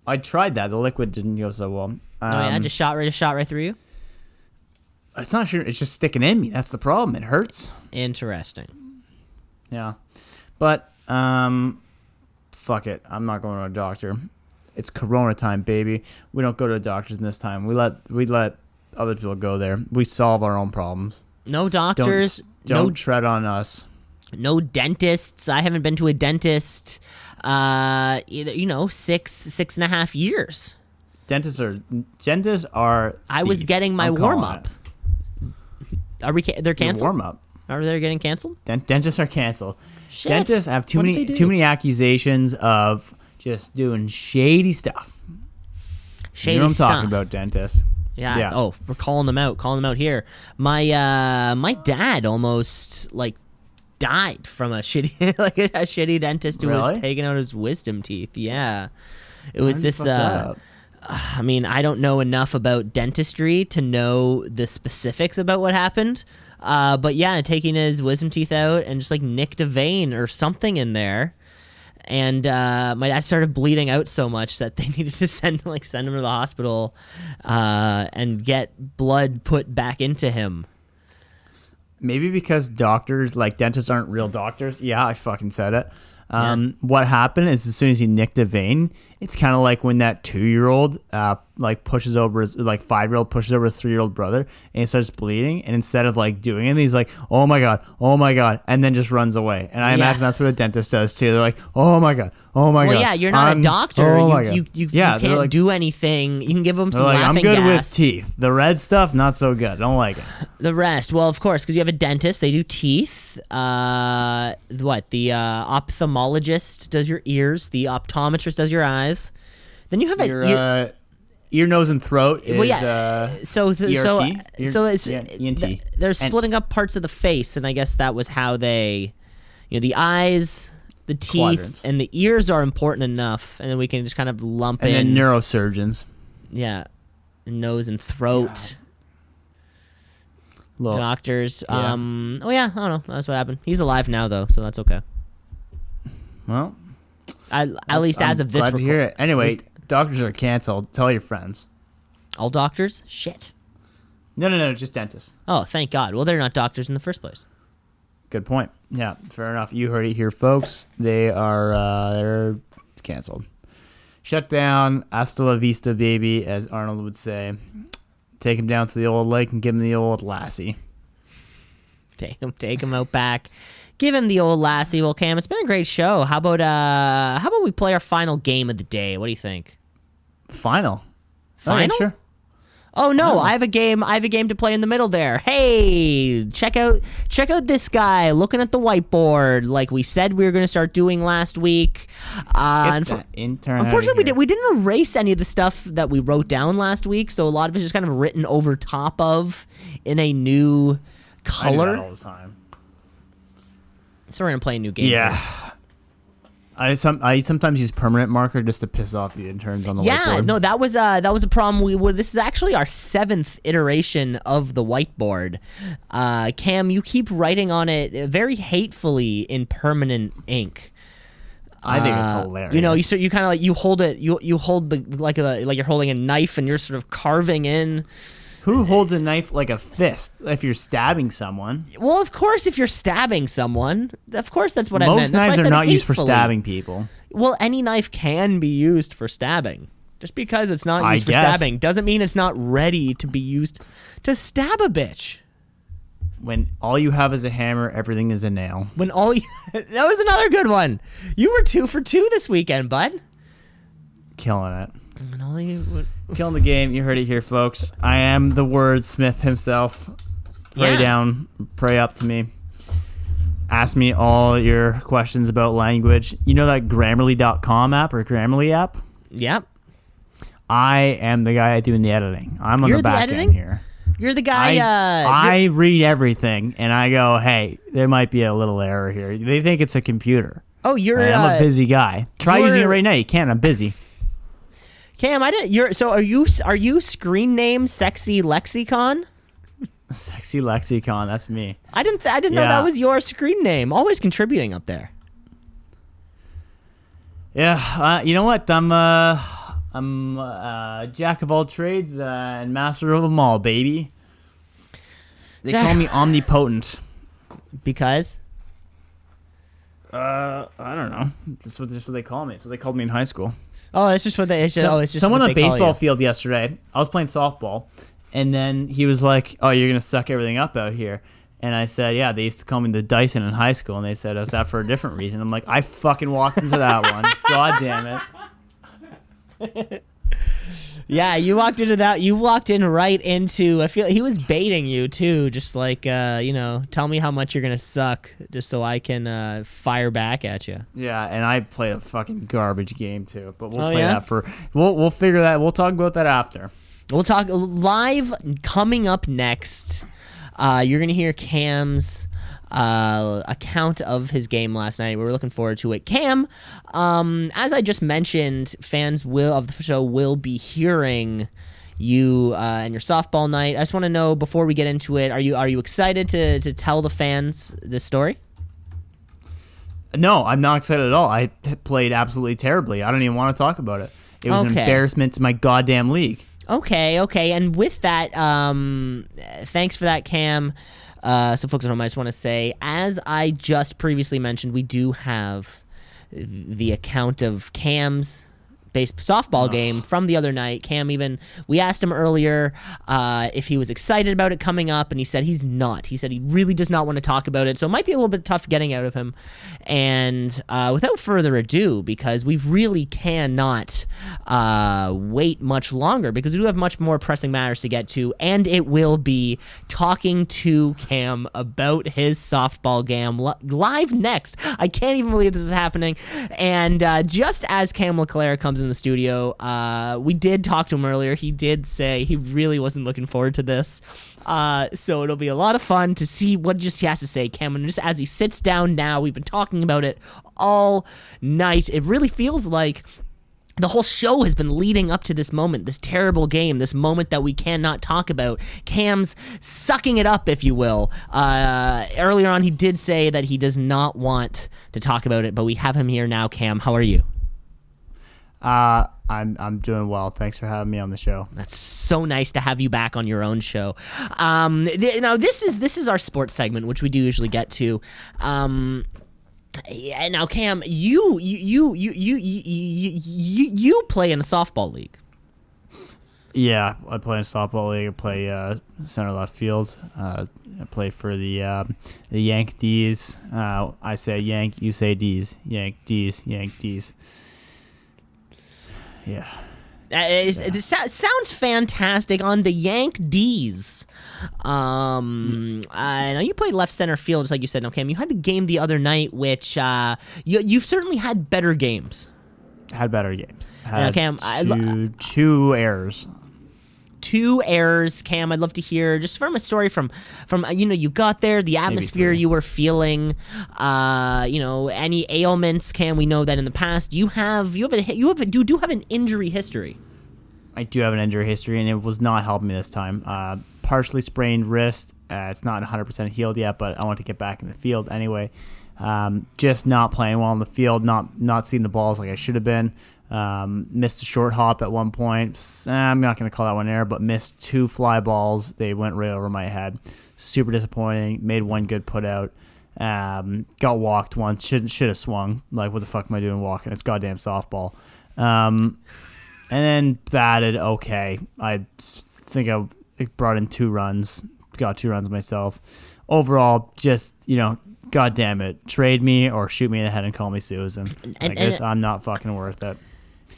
I tried that. The liquid didn't go so well. Um, oh yeah, just shot right, just shot right through you. it's not sure. It's just sticking in me. That's the problem. It hurts. Interesting. Yeah. But um fuck it. I'm not going to a doctor. It's corona time, baby. We don't go to doctors in this time. We let we let other people go there. We solve our own problems. No Don't doctors. don't no tread on us. no dentists. I haven't been to a dentist. Uh, either, you know, six six and a half years. Dentists are dentists are I was getting my I'm warm up. Are we? Ca- they're Your canceled. warm up. Are they getting canceled? Dent- dentists are canceled. Shit. Dentists have too What many too many accusations of just doing shady stuff. Shady you know what I'm stuff. talking about, dentist. Yeah. Yeah. Oh, we're calling them out. Calling them out here. My uh, my dad almost like died from a shitty like a, shitty dentist who was taking out his wisdom teeth. Yeah. It was Why did you this. Uh. I mean, I don't know enough about dentistry to know the specifics about what happened. Uh, but yeah, taking his wisdom teeth out and just like nicked a vein or something in there. And uh, my dad started bleeding out so much that they needed to send like send him to the hospital uh, and get blood put back into him. Maybe because doctors, like dentists, aren't real doctors. Yeah, I fucking said it. Um, What happened is as soon as he nicked a vein, it's kind of like when that two-year-old uh, like pushes over, his, like five-year-old pushes over a three-year-old brother, and he starts bleeding. And instead of like doing it, he's like, "Oh my god, oh my god," and then just runs away. And I Yeah. imagine that's what a dentist does too. They're like, "Oh my god, oh my Well, god." yeah, you're not I'm- a doctor. Oh my you, god. you, you, yeah, you can't like, do anything. You can give them some like, I'm laughing good gas. with teeth. The red stuff, not so good. I don't like it. The rest, well, of course, because you have a dentist, they do teeth. Uh, what the uh, ophthalmologist does your ears. The optometrist does your eyes. Then you have a Your ear- uh, ear, nose, and throat is well, yeah. uh, so th- so Ear- so it's yeah, ENT. th- they're Ent. splitting up parts of the face, and I guess that was how they, you know, the eyes, the teeth, Quadrants. and the ears are important enough, and then we can just kind of lump and in, then neurosurgeons. yeah, nose and throat. Little- Doctors. Yeah. Um. Oh yeah. I don't know. That's what happened. He's alive now though, so that's okay. well, I, at least as I'm of this, glad to hear it. Anyway, doctors are canceled. Tell your friends. all doctors. Shit. No, no, no, just dentists. Oh, thank God. Well, they're not doctors in the first place. Good point. Yeah, fair enough. You heard it here, folks. They are uh, they're canceled. Shut down. Hasta la vista, baby, as Arnold would say. Take him down to the old lake and give him the old lassie. Take him, take him out back. Give him the old lassie. Well, Cam, it's been a great show. How about uh, how about we play our final game of the day? What do you think? Final. Final? Okay, sure. Oh no, I have a game. I have a game to play in the middle there. Hey, check out check out this guy looking at the whiteboard like we said we were going to start doing last week. Uh, Get unfor- that intern outta Unfortunately, we, did, we didn't erase any of the stuff that we wrote down last week, so a lot of it's just kind of written over top of in a new I do that color. all the time. So we're gonna play a new game. Yeah. here. I some I sometimes use permanent marker just to piss off the interns on the Yeah, whiteboard. Yeah, no, that was uh that was a problem. We were. This is actually our seventh iteration of the whiteboard. Uh, Cam, you keep writing on it very hatefully in permanent ink. I think it's Uh, hilarious. You know, you sort you kind of like you hold it, you you hold the like a like you're holding a knife and you're sort of carving in. Who holds a knife like a fist if you're stabbing someone? Well, of course, if you're stabbing someone, of course that's what I meant. Most knives are not used for stabbing people. Well, any knife can be used for stabbing. Just because it's not I used for guess. stabbing doesn't mean it's not ready to be used to stab a bitch. When all you have is a hammer, everything is a nail. When all you, that was another good one. You were two for two this weekend, bud. Killing it. When all you, Killing the game. You heard it here, folks. I am the wordsmith himself. Pray Yeah. down, pray up to me. Ask me all your questions about language. You know that Grammarly.com app or Grammarly app? yep. I am the guy doing the editing. I'm on You're the the back editing? end here. You're the guy. I, uh, I read everything and I go, hey, there might be a little error here. They think it's a computer. oh, you're. And I'm uh, a busy guy. Try using it right now. You can't. I'm busy. Cam, I didn't. You're. So are you? Are you screen name sexy lexicon? Sexy lexicon. That's me. I didn't. Th- I didn't know that was your screen name. Always contributing up there. Yeah. Uh, you know what? I'm uh, I'm uh, jack of all trades uh, and master of them all, baby. They Jack- call me omnipotent. Because. Uh, I don't know. That's what, that's what they call me. That's what they called me in high school. Oh, it's just what they. It's just, So- oh, it's just someone on the baseball field yesterday. I was playing softball, and then he was like, "Oh, you're gonna suck everything up out here." And I said, "Yeah." They used to call me the Dyson in high school, and they said, "Is that for a different reason?" I'm like, "I fucking walked into that one. God damn it." Yeah, you walked into that. You walked in right into. I feel he was baiting you too, just like uh, you know, tell me how much you're gonna suck, just so I can uh, fire back at you. Yeah, and I play a fucking garbage game too. But we'll Oh, play yeah? that for. We'll we'll figure that. We'll talk about that after. We'll talk live coming up next. Uh, you're gonna hear Cam's uh, account of his game last night. We were looking forward to it. Cam, um, as I just mentioned, fans will of the show will be hearing you uh, and your softball night. I just want to know before we get into it, are you are you excited to to tell the fans this story? No, I'm not excited at all. I played absolutely terribly. I don't even want to talk about it. It was an embarrassment to my goddamn league. Okay, okay. And with that, um, thanks for that, Cam. Uh, so, folks at home, I just want to say, as I just previously mentioned, we do have the account of Cam's base softball game from the other night. Cam even we asked him earlier uh, if he was excited about it coming up, and he said he's not. He said he really does not want to talk about it, so it might be a little bit tough getting out of him. And uh, without further ado, because we really cannot uh, wait much longer, because we do have much more pressing matters to get to, and it will be talking to Cam about his softball game li- live next. I can't even believe this is happening. And uh, just as Cam LeClaire comes in the studio, uh, we did talk to him earlier. He did say he really wasn't looking forward to this. Uh, so it'll be a lot of fun to see what just he has to say, Cam. And just as he sits down now, we've been talking about it all night. It really feels like the whole show has been leading up to this moment, this terrible game, this moment that we cannot talk about. Cam's sucking it up, if you will. Uh, earlier on, he did say that he does not want to talk about it, but we have him here now. Cam, how are you? Uh, I'm I'm doing well. Thanks for having me on the show. That's so nice to have you back on your own show. Um, th- now this is this is our sports segment, which we do usually get to. Um, yeah, now Cam, you you you you you you, you, you play in a softball league. Yeah, I play in softball league. I play uh, center left field. Uh, I play for the um, the Yank D's. Uh, I say Yank, you say D's. Yank D's, Yank D's. Yeah. Uh, it's- It sou- sounds fantastic on the Yank D's. Um, I know you played left center field, just like you said. No, Cam, you had the game the other night, which uh, you, you've certainly had better games. Had better games. Had Cam, I lo- two, two errors. Two errors cam i'd love to hear just from a story from from uh, you know you got there the atmosphere you were feeling uh you know any ailments cam we know that in the past you have you have a you have a, you do have an injury history I do have an injury history, and it was not helping me this time. Uh, partially sprained wrist. Uh, it's not 100% healed yet, but I want to get back in the field anyway. Um, just not playing well in the field, not not seeing the balls like I should have been. Um, missed a short hop at one point. Eh, I'm not going to call that one error, but missed two fly balls. They went right over my head. Super disappointing. Made one good put out. Um, got walked once. Should should have swung. Like what the fuck am I doing walking? It's goddamn softball. Um, and then batted okay. I think I brought in two runs, got two runs myself. Overall, just you know, god damn it, trade me or shoot me in the head and call me Susan. and- I guess and- I'm not fucking worth it.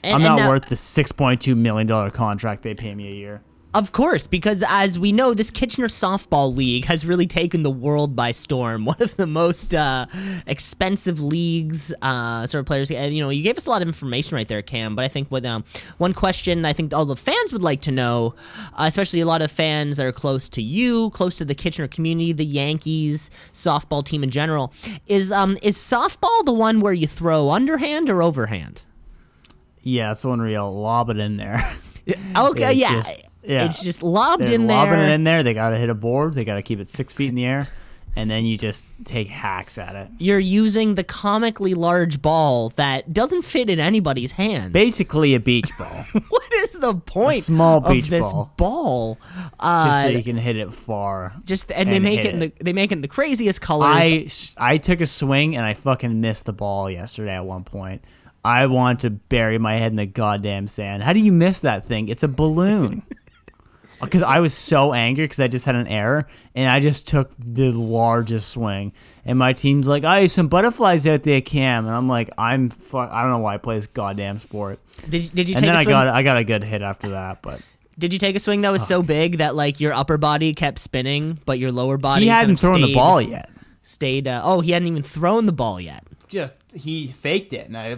And, I'm not now- worth the six point two million dollar contract they pay me a year. Of course, because as we know, this Kitchener Softball League has really taken the world by storm. One of the most uh, expensive leagues, uh, sort of players. And you know, you gave us a lot of information right there, Cam. But I think with um, one question, I think all the fans would like to know, uh, especially a lot of fans that are close to you, close to the Kitchener community, the Yankees softball team in general, is um, is softball the one where you throw underhand or overhand? Yeah, it's the one where you lob it in there. Okay, It's yeah. just- yeah. It's just lobbed They're in there. lobbing it in there. They got to hit a board. They got to keep it six feet in the air, and then you just take hacks at it. you're using the comically large ball that doesn't fit in anybody's hand. Basically, a beach ball. what is the point? A small beach of this ball. ball? Uh, just so you can hit it far. just and they make it, in the they make it in the craziest colors. I I took a swing and I fucking missed the ball yesterday at one point. I want to bury my head in the goddamn sand. How do you miss that thing? It's a balloon. because I was so angry because I just had an error and I just took the largest swing. And my team's like, "I some butterflies out there, Cam," and I'm like, "I'm fuck. I don't know why I play this goddamn sport." Did you, did you take? And take then a I swing? got I got a good hit after that, but Did you take a swing that was so big that like your upper body kept spinning, but your lower body he hadn't of thrown the ball yet. Stayed. Uh, oh, he hadn't even thrown the ball yet. Just he faked it, and I.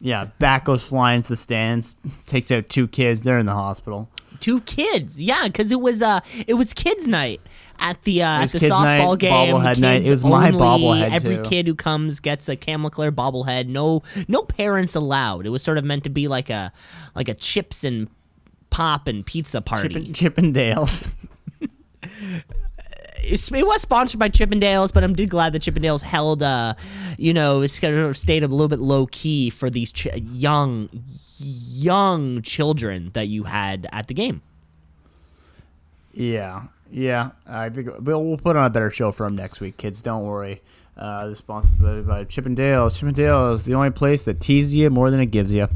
Yeah, back goes flying to the stands. Takes out two kids. They're in the hospital. Two kids, yeah, because it was uh it was kids' night at the uh, at the kids' night, softball game. bobblehead night. It Kids was my only. bobblehead, Every too. kid who comes gets a Cam LeClaire bobblehead. No no parents allowed. It was sort of meant to be like a like a chips and pop and pizza party. Chip and, Chippendales. it was sponsored by Chippendales, but I'm did glad that Chippendales held, uh, you know, kind of stayed a little bit low key for these ch- young, young children that you had at the game. Yeah, yeah. I think we'll, we'll put on a better show for them next week, kids. Don't worry. Uh, the sponsored by Chippendales. Chippendales, the only place that teases you more than it gives you,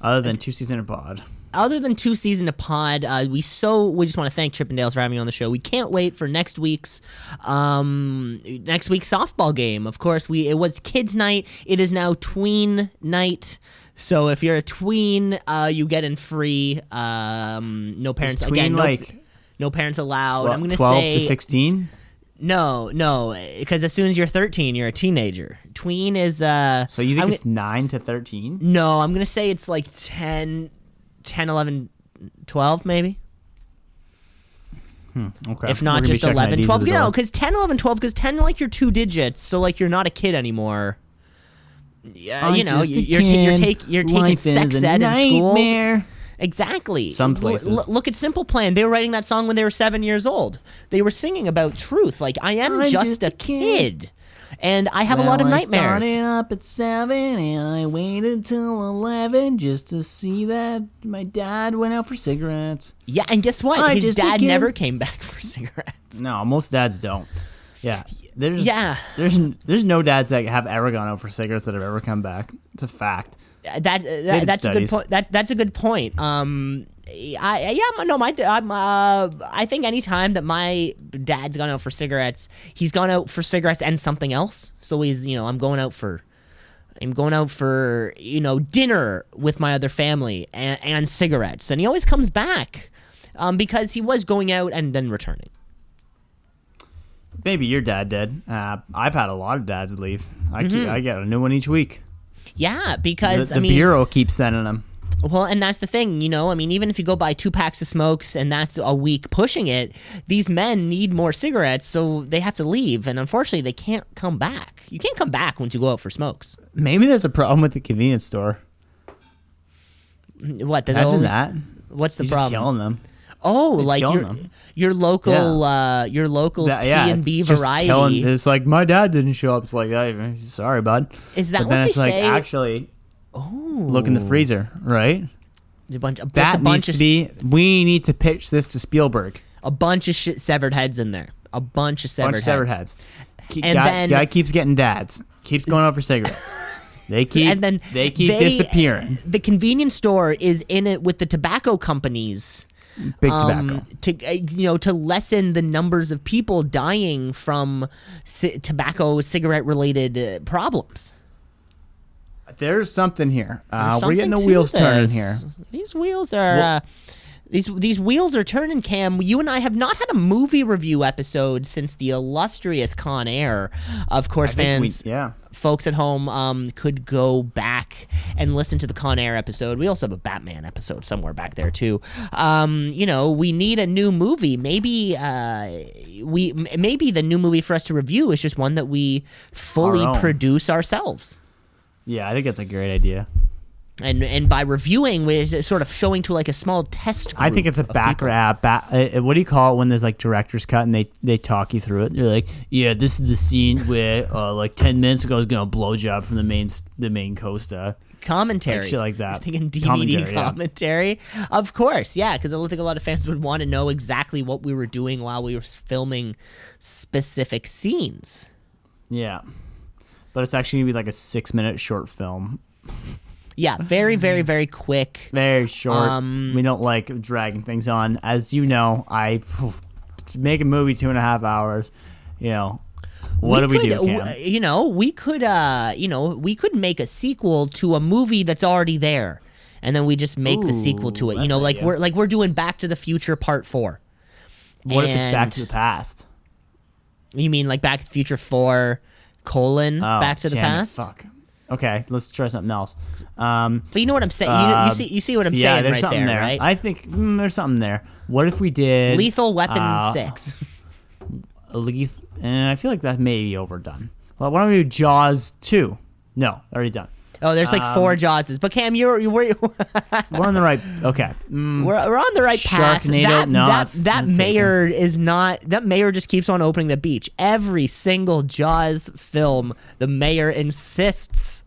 other than two C's in a pod. Other than two C's in a pod, uh, we so we just want to thank Chippendales for having me on the show. We can't wait for next week's um, next week's softball game. Of course, we it was kids night. It is now tween night. So if you're a tween, uh, you get in free. Um, no parents tween again. No, like no parents allowed. I'm gonna twelve say to sixteen. no, no, because as soon as you're 13, you're a teenager. Tween is uh. So you think I'm it's nine to thirteen? no, I'm gonna say it's like 10, 10, 11, 12 maybe. Hmm, okay. If not just checking 11, IDs 12. the You know, door. because 10, 11, 12, because 10, like you're two digits, so like you're not a kid anymore. Yeah, I'm you know, you're, ta- you're, take, you're taking sex ed in school. nightmare. Exactly. Some places. l- look at Simple Plan. They were writing that song when they were seven years old. They were singing about truth. Like, I am just, just a a kid. kid. And I have a lot of nightmares. I started up at seven and I waited until eleven just to see that my dad went out for cigarettes. Yeah, and guess what? I'm His dad never came back for cigarettes. No, most dads don't. Yeah, there's Yeah. there's there's no dads that have ever gone out for cigarettes that have ever come back. It's a fact. That, uh, that that's a good point. That that's a good point. Um, I yeah no my I'm uh I think anytime that my dad's gone out for cigarettes, he's gone out for cigarettes and something else. So he's you know I'm going out for. I'm going out for you know dinner with my other family and, and cigarettes, and he always comes back, um, because he was going out and then returning. Maybe your dad did. Uh, I've had a lot of dads leave. I Mm-hmm. I get a new one each week. Yeah, The, because the I mean, bureau keeps sending them. Well, and that's the thing, you know. I mean, even if you go buy two packs of smokes and that's a week pushing it, these men need more cigarettes, so they have to leave. And unfortunately, they can't come back. You can't come back once you go out for smokes. Maybe there's a problem with the convenience store. What? Imagine always- that. What's the He's problem? killing them. oh, like your them. your local uh, your local that, T yeah, and B variety. killing- It's like my dad didn't show up. It's like, hey, sorry, bud. Is that but what then they it's like say? Actually, look in the freezer, right? a bunch, just That a bunch needs of to be. We need to pitch this to Spielberg. a bunch of shit severed heads in there. A bunch of severed Bunch of severed heads. heads. Ke- And guy, then- guy keeps getting dads. Keeps going out for cigarettes. They keep. and then they keep disappearing. The convenience store is in it with the tobacco companies. Big um, tobacco. to uh, you know to lessen the numbers of people dying from ci- tobacco cigarette related uh, problems. There's something here. Uh, There's we're getting the something wheels turning here. These wheels are. Well- uh, these, these wheels are turning, Cam. You and I have not had a movie review episode since the illustrious Con Air. Of course, I think we- fans, yeah. folks at home um, could go back and listen to the Con Air episode. We also have a Batman episode somewhere back there too. Um, you know, we need a new movie. Maybe uh, we maybe the new movie for us to review is just one that we fully Our produce ourselves. Yeah, I think that's a great idea. And and by reviewing, we're s- sort of showing to like a small test. I think it's a back people. rap. Back, uh, what do you call it when there's like director's cut and they they talk you through it? They're like, yeah, this is the scene where uh, like ten minutes ago I was gonna blow job from the main the main Costa. commentary, Like shit like that. Thinking DVD Commentary, yeah. of course, yeah, because I don't think a lot of fans would want to know exactly what we were doing while we were filming specific scenes. Yeah, but it's actually gonna be like a six minute short film. Yeah, very, very, very quick. Very short. Um, we don't like dragging things on. As you know, I make a movie two and a half hours. You know, what do we could, do, w- Cam? You know, we could, uh, you know, we could make a sequel to a movie that's already there, and then we just make the sequel to it. You know, like idea. we're like we're doing Back to the Future Part Four. What if it's Back to the Past? You mean like Back to the Future Four colon Oh, Back to the damn it, Past? Fuck. Okay, let's try something else. Um, But you know what I'm saying. you, Uh, you see, you see what I'm yeah, saying there's right something there, there. right? I think mm, there's something there. What if we did Lethal Weapon uh, Six. Leth- and I feel like that may be overdone. Well, why don't we do Jaws two? No, already done. Oh, there's like four um, Jawses. But Cam, you're you're we're, We're on the right. Okay. Mm, we're, we're on the right path. Sharknado? That, No, that, that's- that that's mayor is not. That mayor just keeps on opening the beach. Every single Jaws film, the mayor insists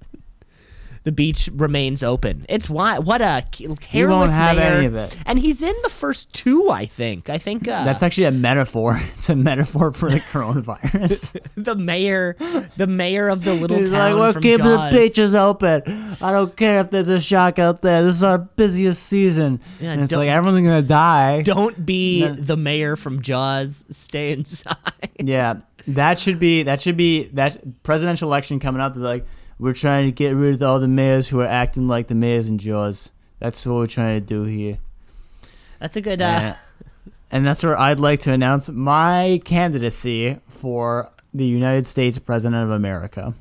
the beach remains open. It's why what a careless have mayor. any of it. And he's in the first two, I think. I think uh, that's actually a metaphor. It's a metaphor for the coronavirus. the mayor, the mayor of the little He's town like, we're from keeping Jaws. the beaches open. I don't care if there's a shark out there. This is our busiest season. Yeah, and it's like everyone's gonna die. Don't be No. the mayor from Jaws. Stay inside. Yeah, that should be that should be that presidential election coming up. They're like, we're trying to get rid of all the mayors who are acting like the mayors in Jaws. That's what we're trying to do here. That's a good. Uh, Uh, and that's where I'd like to announce my candidacy for the United States President of America.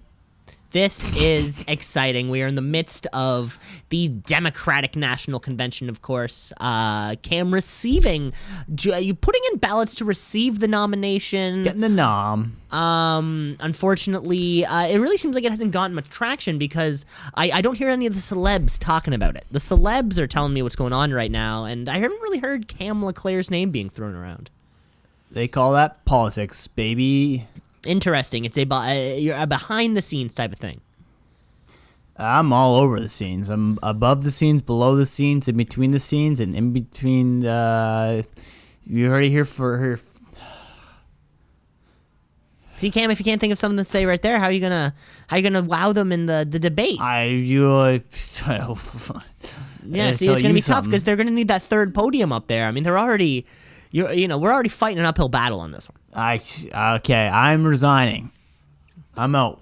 This is exciting. We are in the midst of the Democratic National Convention, of course. Uh, Cam receiving, you putting in ballots to receive the nomination. Getting the nom. Um, unfortunately, uh, it really seems like it hasn't gotten much traction because I, I don't hear any of the celebs talking about it. The celebs are telling me what's going on right now, and I haven't really heard Cam LeClaire's name being thrown around. They call that politics, baby. Interesting. It's a, uh, you're a behind the scenes type of thing. I'm all over the scenes. I'm above the scenes, below the scenes, in between the scenes, and in between. Uh, you heard it here for her. See, Cam, if you can't think of something to say right there, how are you gonna how are you gonna wow them in the, the debate? I you. Uh, yeah, see, it's gonna be tough because they're gonna need that third podium up there. I mean, they're already, you you know, we're already fighting an uphill battle on this one. I okay. I'm resigning. I'm out.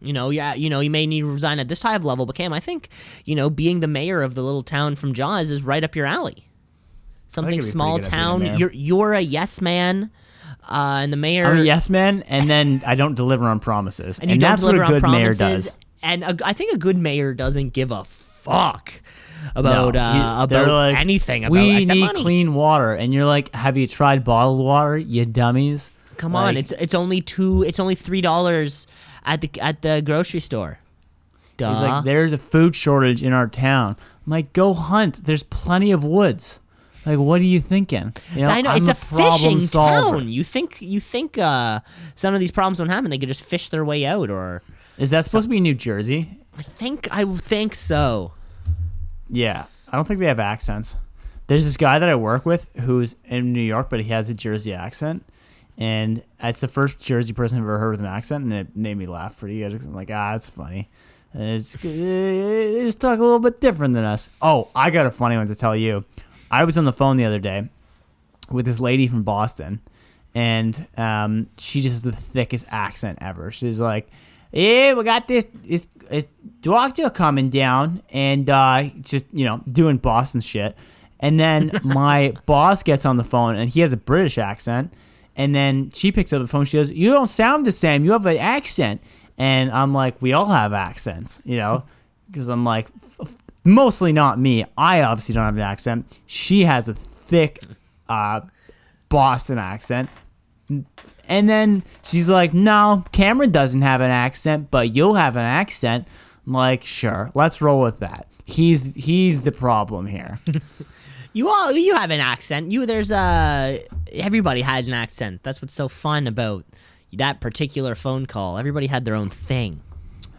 You know, yeah, you know, you may need to resign at this type of level, but Cam, I think, you know, being the mayor of the little town from Jaws is right up your alley. Something small pretty good at being town. You're you're a yes man, uh, and the mayor. I'm a yes man, and then I don't deliver on promises, and and, that's what a good mayor does. And a, I think a good mayor doesn't give a fuck about No, uh, about like, anything about we need money. clean water, and you're like, have you tried bottled water? You dummies. Come on, it's it's only two. It's only three dollars at the at the grocery store. Duh. He's like, there's a food shortage in our town. I'm like, go hunt. There's plenty of woods. Like, what are you thinking? You know, I know I'm it's a, problem fishing solver. town. You think you think uh, some of these problems don't happen? They could just fish their way out, or Is that supposed to be New Jersey? I think I think so. Yeah, I don't think they have accents. There's this guy that I work with who's in New York, but he has a Jersey accent, and it's the first Jersey person I've ever heard with an accent, and it made me laugh pretty good. I'm like, ah, it's funny. And it's they just talk a little bit different than us. Oh, I got a funny one to tell you. I was on the phone the other day with this lady from Boston, and um, she just has the thickest accent ever. She's like, "Yeah, we got this this, this doctor coming down, and uh, just you know doing Boston shit." And then my boss gets on the phone, and he has a British accent. And then she picks up the phone. She goes, "You don't sound the same. You have an accent." And I'm like, "We all have accents, you know." Because I'm like, mostly not me. I obviously don't have an accent. She has a thick uh, Boston accent. And then she's like, No, Cameron doesn't have an accent, but you'll have an accent. I'm like, sure, let's roll with that. He's he's the problem here. You all you have an accent. You there's uh everybody had an accent. That's what's so fun about that particular phone call. Everybody had their own thing.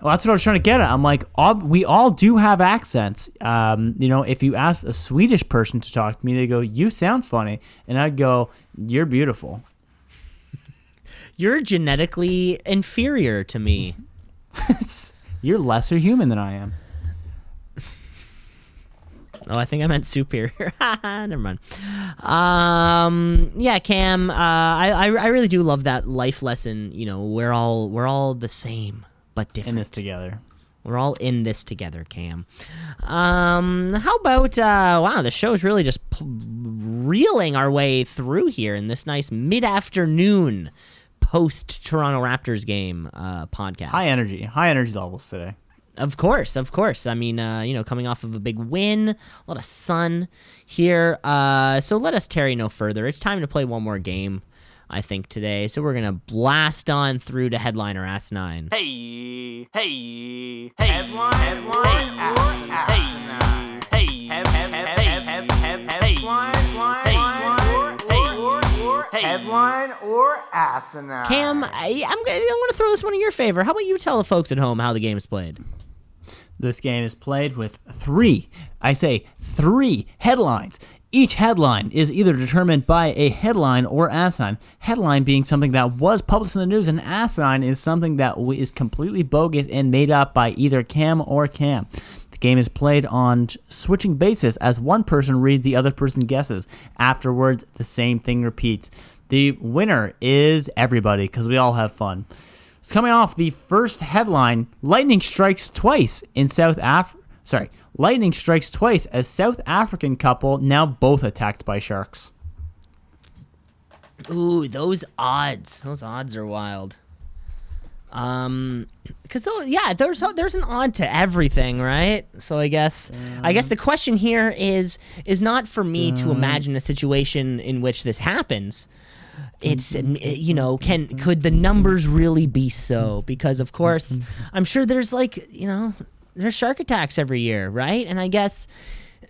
Well, that's what I was trying to get at. I'm like, all, we all do have accents. Um, you know, if you ask a Swedish person to talk to me, they go, "You sound funny," and I'd go, "You're beautiful." You're genetically inferior to me. You're lesser human than I am. Oh, I think I meant superior. Never mind. Um, yeah, Cam. Uh, I, I I really do love that life lesson. You know, we're all we're all the same but different. In this together. We're all in this together, Cam. Um, how about uh, wow, the show is really just p- reeling our way through here in this nice mid-afternoon post Toronto Raptors game uh, podcast. High energy. High energy levels today. Of course, of course. I mean, uh, you know, coming off of a big win, a lot of sun here. Uh, so let us tarry no further. It's time to play one more game, I think, today. So we're gonna blast on through to headliner Asinine. Hey, hey, hey, headline, headline, hey, hey, hey, head, head, head, head, head, head, headline, headline, or asinine. Cam, I, I'm gonna, I'm gonna throw this one in your favor. How about you tell the folks at home how the game is played? This game is played with three, I say three headlines. Each headline is either determined by a headline or asinine. Headline being something that was published in the news, and asinine is something that is completely bogus and made up by either Cam or Cam. The game is played on switching basis as one person reads, the other person guesses. Afterwards, the same thing repeats. The winner is everybody because we all have fun. It's coming off the first headline Lightning strikes twice in South Af. Sorry, lightning strikes twice as South African couple now both attacked by sharks. Ooh, those odds. Those odds are wild. Um, because though, yeah, there's there's an odd to everything, right? So I guess I guess the question here is is not for me to imagine a situation in which this happens. It's um, you know, can could the numbers really be so? Because of course, I'm sure there's like you know, there's shark attacks every year, right? And I guess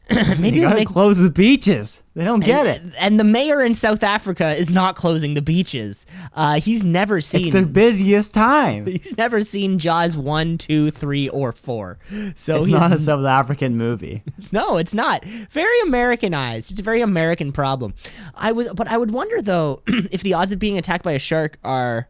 maybe You gotta make close the beaches. They don't get it. and, and the mayor in South Africa is not closing the beaches. Uh, he's never seen. It's the busiest time. He's never seen Jaws one, two, three, or four. So It's he's not a South African movie. no, it's not. Very Americanized. It's a very American problem. I would, but I would wonder though if the odds of being attacked by a shark are,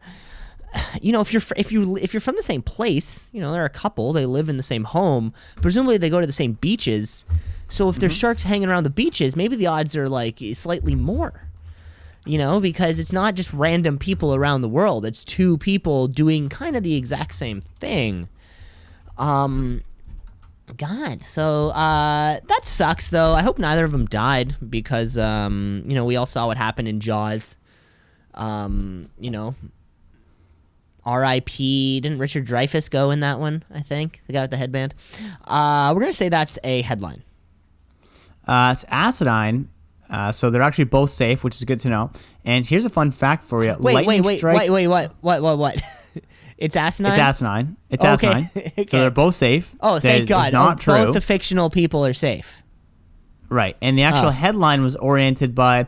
you know, if you're if you if you're from the same place, you know, they're a couple, they live in the same home. Presumably, they go to the same beaches. So if there's sharks hanging around the beaches, maybe the odds are like slightly more. You know, because it's not just random people around the world. It's two people doing kind of the exact same thing. Um, God, so uh, that sucks though. I hope neither of them died because um, you know we all saw what happened in Jaws. Um, you know, R.I.P. Didn't Richard Dreyfuss go in that one? I think the guy with the headband. Uh, we're gonna say that's a headline. Uh, it's asinine. Uh, so they're actually both safe, which is good to know. And here's a fun fact for you. Wait, Lightning wait, wait, wait, wait, what, what, what, what? it's asinine. It's asinine. It's Okay, asinine. okay. So they're both safe. Oh, thank is- God! It's not oh, true. Both the fictional people are safe. Right. And the actual Oh. headline was oriented by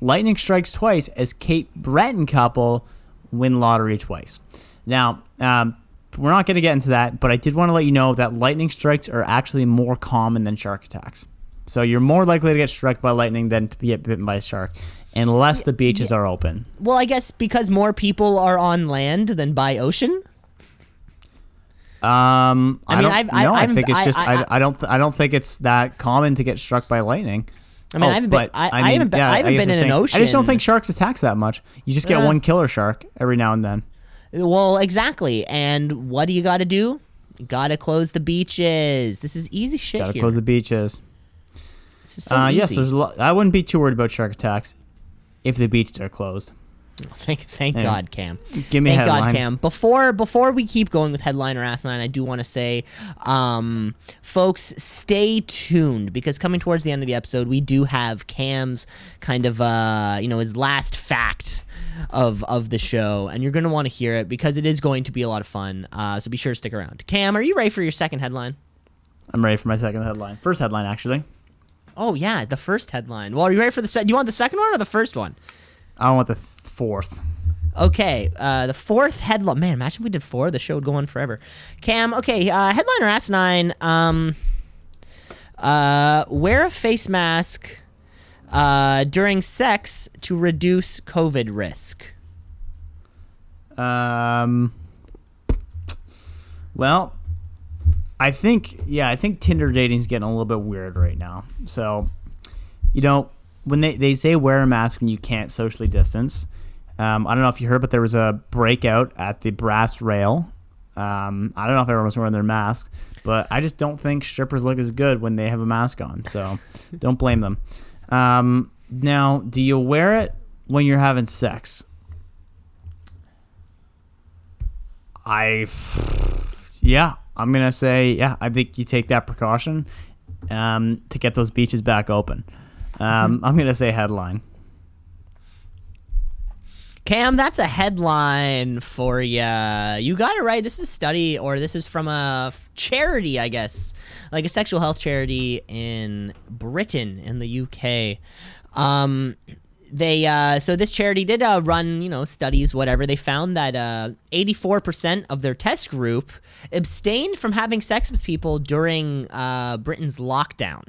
Lightning strikes twice as Cape Breton couple win lottery twice. Now, um, we're not going to get into that, but I did want to let you know that lightning strikes are actually more common than shark attacks. So you're more likely to get struck by lightning than to get bitten by a shark, unless the beaches are open. Well, I guess because more people are on land than by ocean. Um, I, I mean, don't I've- I- know. I, think it's just I- I, I, don't I don't think it's that common to get struck by lightning. I mean, Oh, I haven't been- I- I haven't been- I haven't been in an ocean. I just don't think sharks attacks that much. You just get Uh. one killer shark every now and then. Well, exactly. And what do you got to do? You got to close the beaches. This is easy shit Gotta close the beaches. So uh, yes, there's. A lot, I wouldn't be too worried about shark attacks if the beaches are closed. Thank, thank Yeah. God, Cam. Give me a thank God. Cam. Before before we keep going with headline or asinine, I do want to say, um, folks, stay tuned because coming towards the end of the episode, we do have Cam's kind of uh, you know, his last fact of of the show, and you're gonna want to hear it because it is going to be a lot of fun. Uh, so be sure to stick around. Cam, are you ready for your second headline? I'm ready for my second headline. First headline, actually. Oh yeah, the first headline. Well, are you ready for the? second? do you want the second one or the first one? I want the th- fourth. Okay, uh, the fourth headline. Man, imagine if we did four. The show would go on forever. Cam, okay, uh, headline or asinine. Um, uh, wear a face mask uh, during sex to reduce COVID risk. Um. Well, I think yeah, I think Tinder dating's getting a little bit weird right now. So, you know, when they, they say wear a mask when you can't socially distance. Um, I don't know if you heard, but there was a breakout at the Brass Rail. Um, I don't know if everyone was wearing their mask, but I just don't think strippers look as good when they have a mask on. So, don't blame them. Um, now, do you wear it when you're having sex? I, yeah, I'm gonna say yeah. I think you take that precaution um, to get those beaches back open. Um, I'm gonna say headline. Cam, that's a headline for you. You got it right. This is a study, or this is from a f- charity, I guess, like a sexual health charity in Britain, in the UK. Um, they uh, so this charity did uh, run you know studies whatever they found that uh, 84% of their test group abstained from having sex with people during uh, britain's lockdown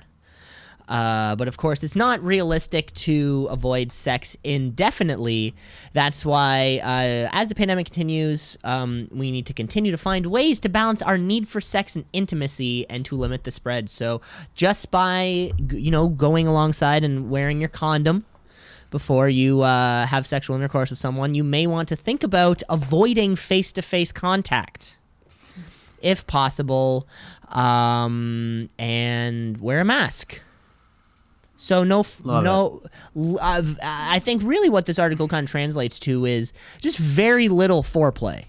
uh, but of course, it's not realistic to avoid sex indefinitely. That's why, uh, as the pandemic continues, um, we need to continue to find ways to balance our need for sex and intimacy and to limit the spread. So, just by you know going alongside and wearing your condom before you uh, have sexual intercourse with someone, you may want to think about avoiding face-to-face contact if possible, um, and wear a mask. So no, f- no. uh, I think really what this article kind of translates to is just very little foreplay.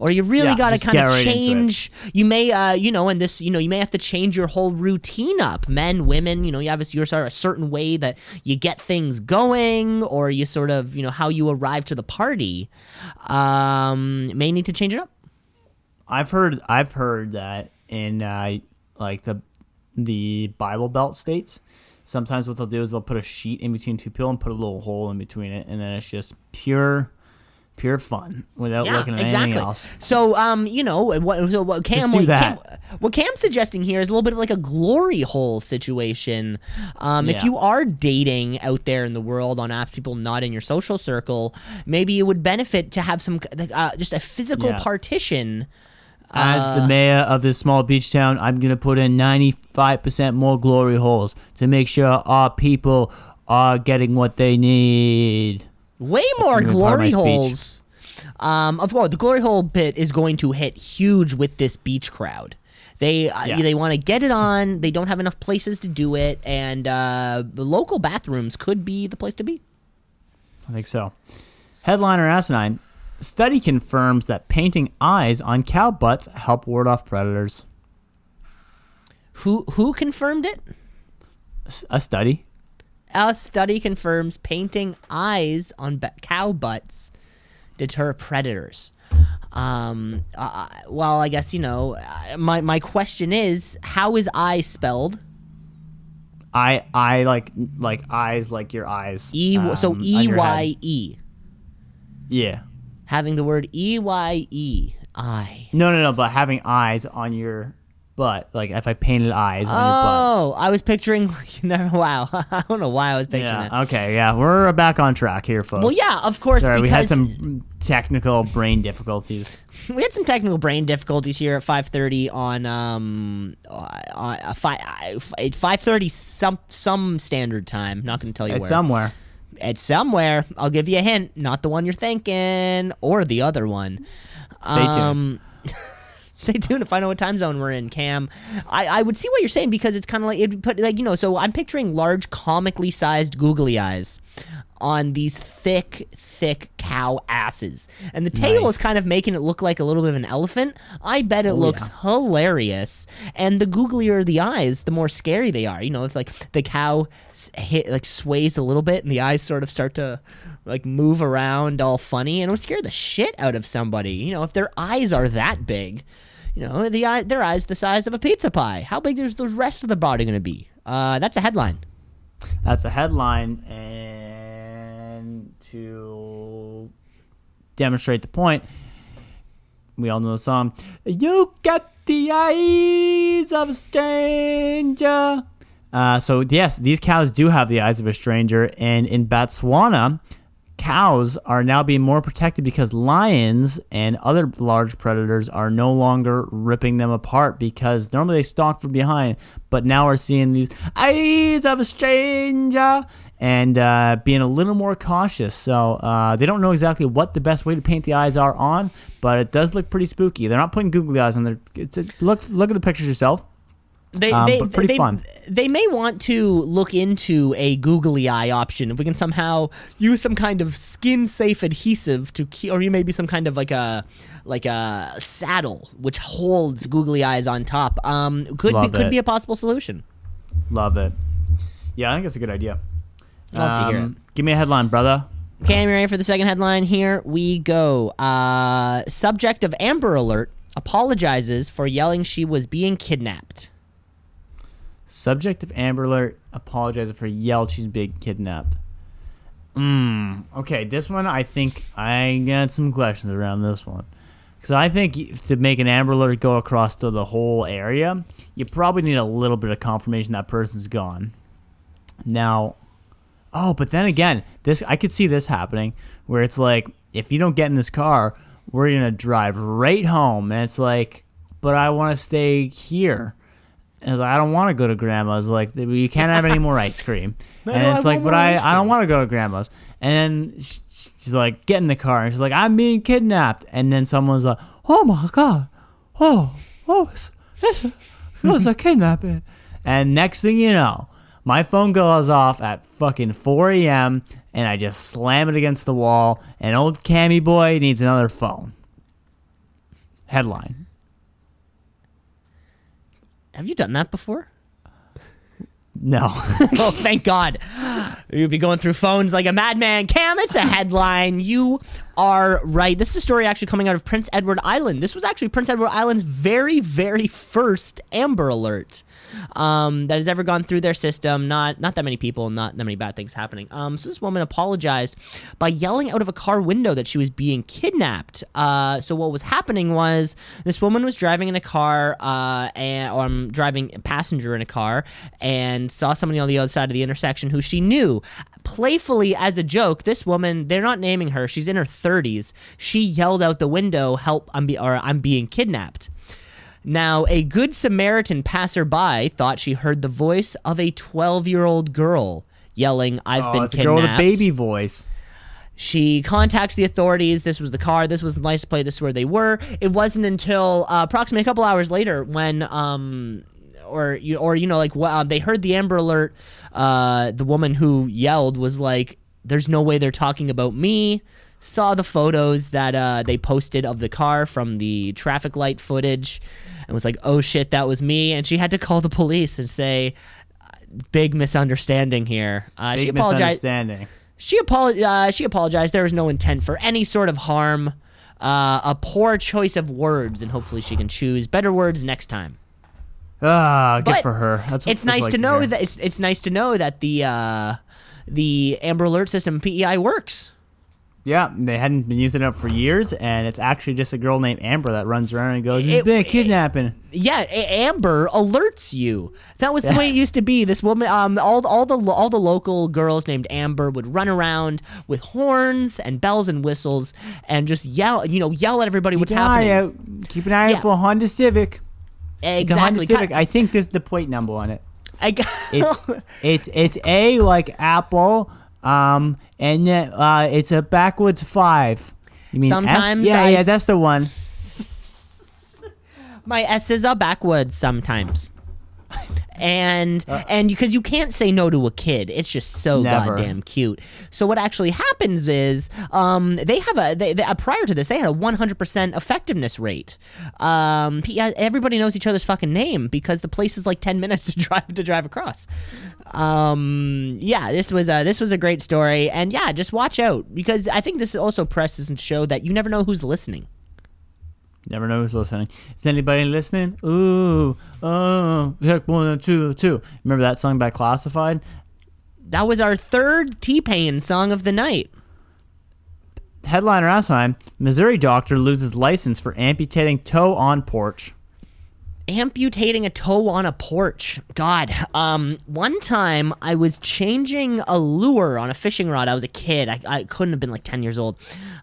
Or you really Yeah, got to kind of right change. You may, uh, you know, and this, you know, you may have to change your whole routine up. Men, women, you know, you have a, you're sort a certain way that you get things going, or you sort of, you know, how you arrive to the party. Um, may need to change it up. I've heard I've heard that in uh, like the the Bible Belt states, sometimes what they'll do is they'll put a sheet in between two people and put a little hole in between it, and then it's just pure pure fun without looking at anything else. So, um, you know, what, so what Cam, what. Cam, what Cam's suggesting here is a little bit of like a glory hole situation. Um, if you are dating out there in the world on apps, people not in your social circle, maybe it would benefit to have some uh, just a physical Yeah. partition. As Uh, the mayor of this small beach town, I'm gonna put in 95% more glory holes to make sure our people are getting what they need. Way more gonna be part of my glory holes. Um, of course, the glory hole bit is going to hit huge with this beach crowd. They uh, Yeah. they want to get it on. They don't have enough places to do it, and uh, the local bathrooms could be the place to be. I think so. Headliner asinine. Study confirms that painting eyes on cow butts help ward off predators. Who who confirmed it? A study. A study confirms painting eyes on ba- cow butts deter predators. Um, uh, well, I guess you know. My my question is, how is eye spelled? I I like like eyes like your eyes. E so um, on E Y. E. Yeah. Having the word E Y E I. No, no, no. But having eyes on your butt, like if I painted eyes on your Oh, I was picturing. You Never. Wow, I don't know why I was butt. picturing Yeah. that. Okay. Yeah. We're back on track here, folks. Well, yeah, of course. Sorry, we because had some technical brain difficulties. we had some technical brain difficulties here at 5:30 on um uh, on uh, five 5:30 some some standard time. Not going to tell you It's where. somewhere. It's somewhere. I'll give you a hint. Not the one you're thinking, or the other one. Stay tuned. Um, stay tuned to find out what time zone we're in, Cam. I, I would see what you're saying because it's kind of like it put like you know. So I'm picturing large, comically sized googly eyes on these thick, thick cow asses, and the tail Nice. is kind of making it look like a little bit of an elephant. I bet it oh, looks hilarious, and the googlier the eyes, the more scary they are. You know, if like the cow hit like sways a little bit and the eyes sort of start to like move around all funny, and it would scare the shit out of somebody. You know, if their eyes are that big. You know, the eye, their eyes the size of a pizza pie. How big is the rest of the body going to be? Uh, that's a headline. That's a headline, and to demonstrate the point, we all know the song. You got the eyes of a stranger. Uh, so yes, these cows do have the eyes of a stranger, and in Botswana, cows are now being more protected because lions and other large predators are no longer ripping them apart because normally they stalk from behind, but now we're seeing these eyes of a stranger and uh, being a little more cautious. So uh, they don't know exactly what the best way to paint the eyes are on, but it does look pretty spooky. They're not putting googly eyes on there. It's a, look look at the pictures yourself. They, Um, they, pretty they, fun. they may want to look into a googly eye option if we can somehow use some kind of skin safe adhesive to keep, or maybe some kind of like a like a saddle which holds googly eyes on top. Um, could Love be, could it. be a possible solution. Love it. Yeah, I think it's a good idea. Love to hear it. Um, Give me a headline, brother. Okay, I'm ready for the second headline. Here we go. Uh, subject of Amber Alert apologizes for yelling she was being kidnapped. Subject of Amber Alert apologizes for yell she's being kidnapped. Hmm. Okay, this one I think I got some questions around this one. Because I think to make an Amber Alert go across to the whole area, you probably need a little bit of confirmation that person's gone. Now, oh, but then again, this I could see this happening where it's like, if you don't get in this car, we're gonna drive right home, and it's like, but I want to stay here. And I was like, I don't want to go to grandma's. Like, you can't have any more ice cream. No, and no, it's I like, but I, I don't want to go to grandma's. And then sh- sh- she's like, get in the car. And she's like, I'm being kidnapped. And then someone's like, oh my God. Oh, oh, it's, it's, a, it's a kidnapping. And next thing you know, my phone goes off at fucking 4 a.m. and I just slam it against the wall. And old Cammy boy needs another phone. Headline. Have you done that before? No. oh, thank God. You'd be going through phones like a madman. Cam, it's a headline. You are right. This is a story actually coming out of Prince Edward Island. This was actually Prince Edward Island's very, very first Amber Alert um, that has ever gone through their system. Not not that many people, not that many bad things happening. Um, so this woman apologized by yelling out of a car window that she was being kidnapped. Uh, so what was happening was this woman was driving in a car, uh, and or um, driving a passenger in a car, and saw somebody on the other side of the intersection who she knew. Playfully, as a joke, this woman, they're not naming her, she's in her 30s. She yelled out the window, Help, I'm, be- or, I'm being kidnapped. Now, a good Samaritan passerby thought she heard the voice of a 12 year old girl yelling, I've Oh, been it's a kidnapped. girl with a baby voice. She contacts the authorities. This was the car. This was the license plate. This is where they were. It wasn't until uh, approximately a couple hours later when, um, or you, or you know, like wow, they heard the Amber Alert. Uh, the woman who yelled was like, "There's no way they're talking about me." Saw the photos that uh, they posted of the car from the traffic light footage, and was like, "Oh shit, that was me." And she had to call the police and say, "Big misunderstanding here." Uh, she Big apologized misunderstanding. she apologized. Uh, she apologized. There was no intent for any sort of harm. Uh, a poor choice of words, and hopefully she can choose better words next time. Ah, good But for her. That's what It's that's what I nice like to know that it's it's nice to know that the uh, the Amber Alert system PEI works. Yeah, they hadn't been using it for years, and it's actually just a girl named Amber that runs around and goes, "It's It- been a kidnapping." Yeah, Amber alerts you. That was the way it used to be. This woman, um, all all the all the local girls named Amber would run around with horns and bells and whistles and just yell, you know, yell at everybody Keep what's an happening. eye out. Keep an eye Yeah. out for a Honda Civic. A Honda Exactly. Civic. I think this is the plate number on it. I got, It's it's it's A like Apple, um, and then uh, it's a backwards five. You mean S? Sometimes Yeah, I yeah, that's the one. my S's are backwards sometimes. And Uh. and because you can't say no to a kid, it's just so Never. goddamn cute. So what actually happens is, um, they have a they, they, uh, prior to this they had a 100% effectiveness rate. Um, everybody knows each other's fucking name because the place is like 10 minutes to drive to drive across. Um, yeah, this was a this was a great story, and yeah, just watch out because I think this also presses and show that you never know who's listening. Never know who's listening. Is anybody listening? Ooh, oh, heck, one, two, two. Remember that song by Classified? That was our third T Pain song of the night. Headliner last time: Missouri doctor loses license for amputating toe on porch. amputating a toe on a porch. God. Um, one time I was changing a lure on a fishing rod. I was a kid. I, I couldn't have been like 10 years old.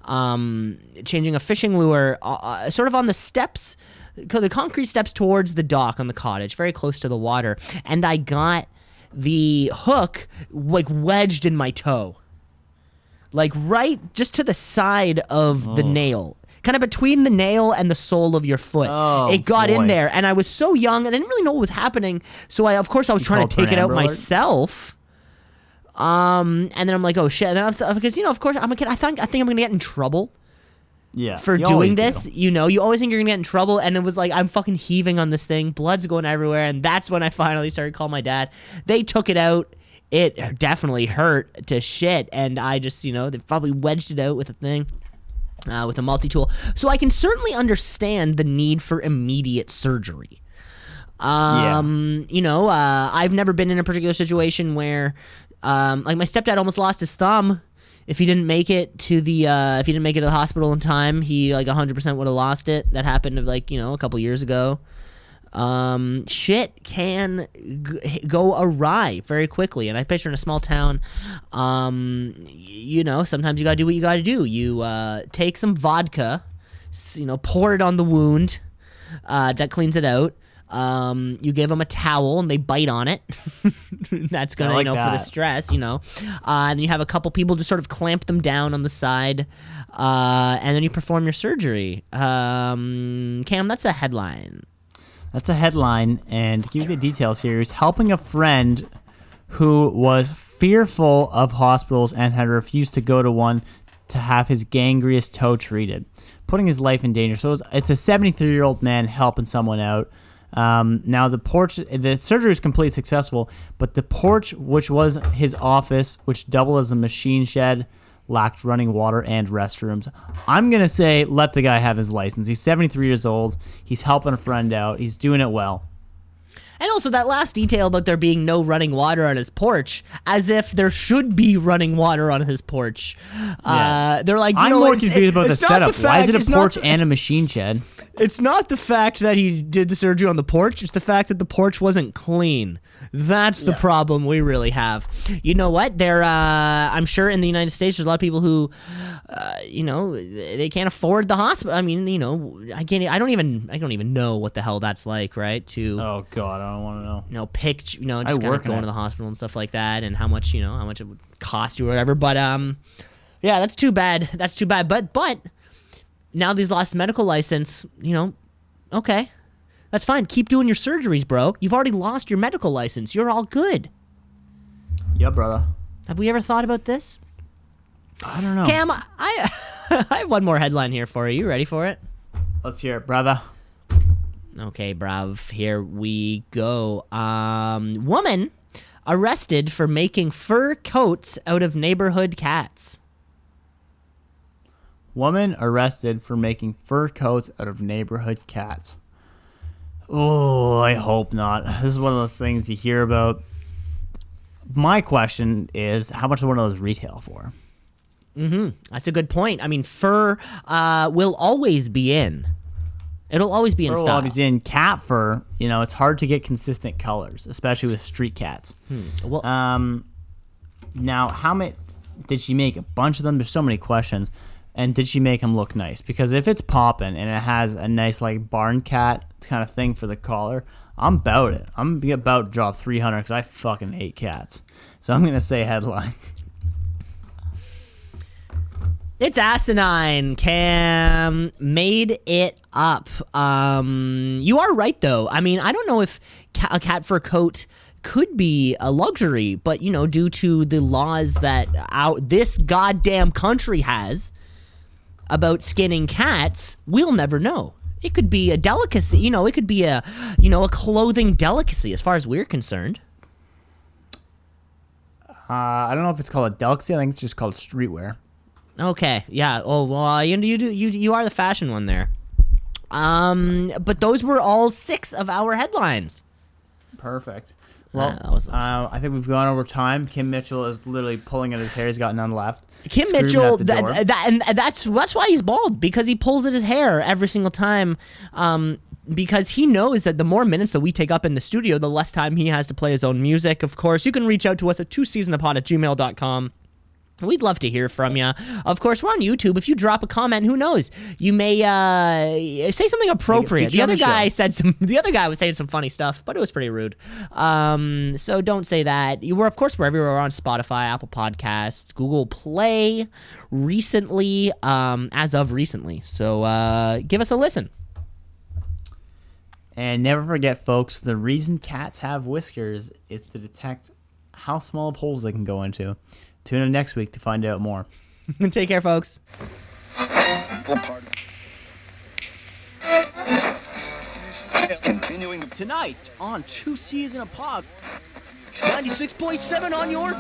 Um, changing a fishing lure, uh, uh, sort of on the steps, the concrete steps towards the dock on the cottage, very close to the water. And I got the hook like wedged in my toe like right just to the side of the nail kind of between the nail and the sole of your foot Oh, it got boy. in there and i was so young and i didn't really know what was happening so i of course i was trying to take it out Alert? myself um and then i'm like oh shit and then I was, because you know of course i'm a kid i think i think i'm gonna get in trouble Yeah. for doing this. do. You know, you always think you're gonna get in trouble, and it was like I'm fucking heaving on this thing, blood's going everywhere, and that's when I finally started calling my dad. They took it out. It definitely hurt to shit, and I just, you know, they probably wedged it out with a thing. Uh, with a multi tool. So I can certainly understand the need for immediate surgery. Um, you know, uh, I've never been in a particular situation where, um, like my stepdad almost lost his thumb. If he didn't make it to the, uh, if he didn't make it to the hospital in time, he like 100% would have lost it. That happened like you know a couple years ago. Um, shit can g- go awry very quickly, and I picture in a small town. Um, you know, sometimes you gotta do what you gotta do. You uh, take some vodka, you know, pour it on the wound. Uh, that cleans it out. Um, you give them a towel and they bite on it. That's gonna, like you know, for the stress, you know. Uh, and then you have a couple people just sort of clamp them down on the side, uh, and then you perform your surgery. Um, Cam, that's a headline. That's a headline, and give you the details here, he's helping a friend who was fearful of hospitals and had refused to go to one to have his gangrenous toe treated, putting his life in danger. So it's a 73 year old man helping someone out. Um, now the porch, the surgery was completely successful, but the porch, which was his office, which doubled as a machine shed, lacked running water and restrooms. I'm gonna say let the guy have his license. He's 73 years old. He's helping a friend out. He's doing it well. And also that last detail about there being no running water on his porch, as if there should be running water on his porch. Uh, they're like, you I'm know, more confused about the it's not setup. Why is it a porch the- and a machine shed? It's not the fact that he did the surgery on the porch, it's the fact that the porch wasn't clean. That's the problem we really have. You know what? There, uh, I'm sure in the United States, there's a lot of people who, uh, you know, they can't afford the hospital. I mean, you know, I can't. I don't even. I don't even know what the hell that's like, right? To Oh God, I don't want to know. you know, pick, you know, just kind work going it. to the hospital and stuff like that, and how much, you know, how much it would cost you or whatever. But um, yeah, that's too bad. That's too bad. But but now these lost medical license, you know, okay, that's fine. Keep doing your surgeries, bro. You've already lost your medical license. You're all good. Yeah, brother. Have we ever thought about this, I don't know. Cam? I I have one more headline here for you. You ready for it? Let's hear it, brother. Okay, brav. Here we go. Um, woman arrested for making fur coats out of neighborhood cats. Woman arrested for making fur coats out of neighborhood cats. Oh, I hope not. This is one of those things you hear about. My question is, how much does one of those retail for? Mm hmm. That's a good point. I mean, fur uh, will always be in. It'll always be in style. always in cat fur. You know, it's hard to get consistent colors, especially with street cats. Well, Um, now, how many did she make? A bunch of them. There's so many questions. And did she make them look nice? Because if it's popping and it has a nice like barn cat kind of thing for the collar, I'm about it. I'm about to drop 300 because I fucking hate cats. So I'm gonna say headline. It's asinine. Cam made it up. Um, you are right though. I mean, I don't know if ca- a cat fur coat could be a luxury, but you know, due to the laws that out this goddamn country has about skinning cats, we'll never know. It could be a delicacy. You know, it could be a you know a clothing delicacy as far as we're concerned. Uh, I don't know if it's called a delicacy. I think it's just called streetwear. Okay, yeah. Oh, well, you you do you you are the fashion one there. Um, but those were all six of our headlines. Perfect. Well, that was- uh, I think we've gone over time. Kim Mitchell is literally pulling at his hair. He's got none left. Kim Mitchell, at the that, door. that, and that's that's why he's bald because he pulls at his hair every single time. Um, because he knows that the more minutes that we take up in the studio, the less time he has to play his own music. Of course, you can reach out to us at two C's in a pod at gmail.com. We'd love to hear from you. Of course, we're on YouTube. If you drop a comment, who knows? You may uh, say something appropriate. The other guy said some. The other guy was saying some funny stuff, but it was pretty rude. Um, so don't say that. You were, of course, we're everywhere. We're on Spotify, Apple Podcasts, Google Play. Recently, um, as of recently. So uh, give us a listen. And never forget, folks, the reason cats have whiskers is to detect how small of holes they can go into. Tune in next week to find out more. Take care, folks. Continuing Tonight on Two C's in a Pod. 96.7 on your.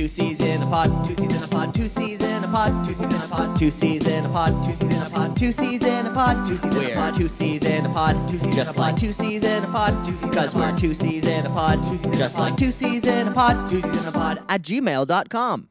Two C's in a pod, two C's in a pod, two C's in a pod, two C's in a pod, two C's in a pod, two C's in a pod, two C's in a pod, two C's in a pod, two C's in a pod, two C's just like two C's in a pod, two C's cause we're two C's in a pod, two C's just like two C's in a pod, two C's in a pod at gmail.com.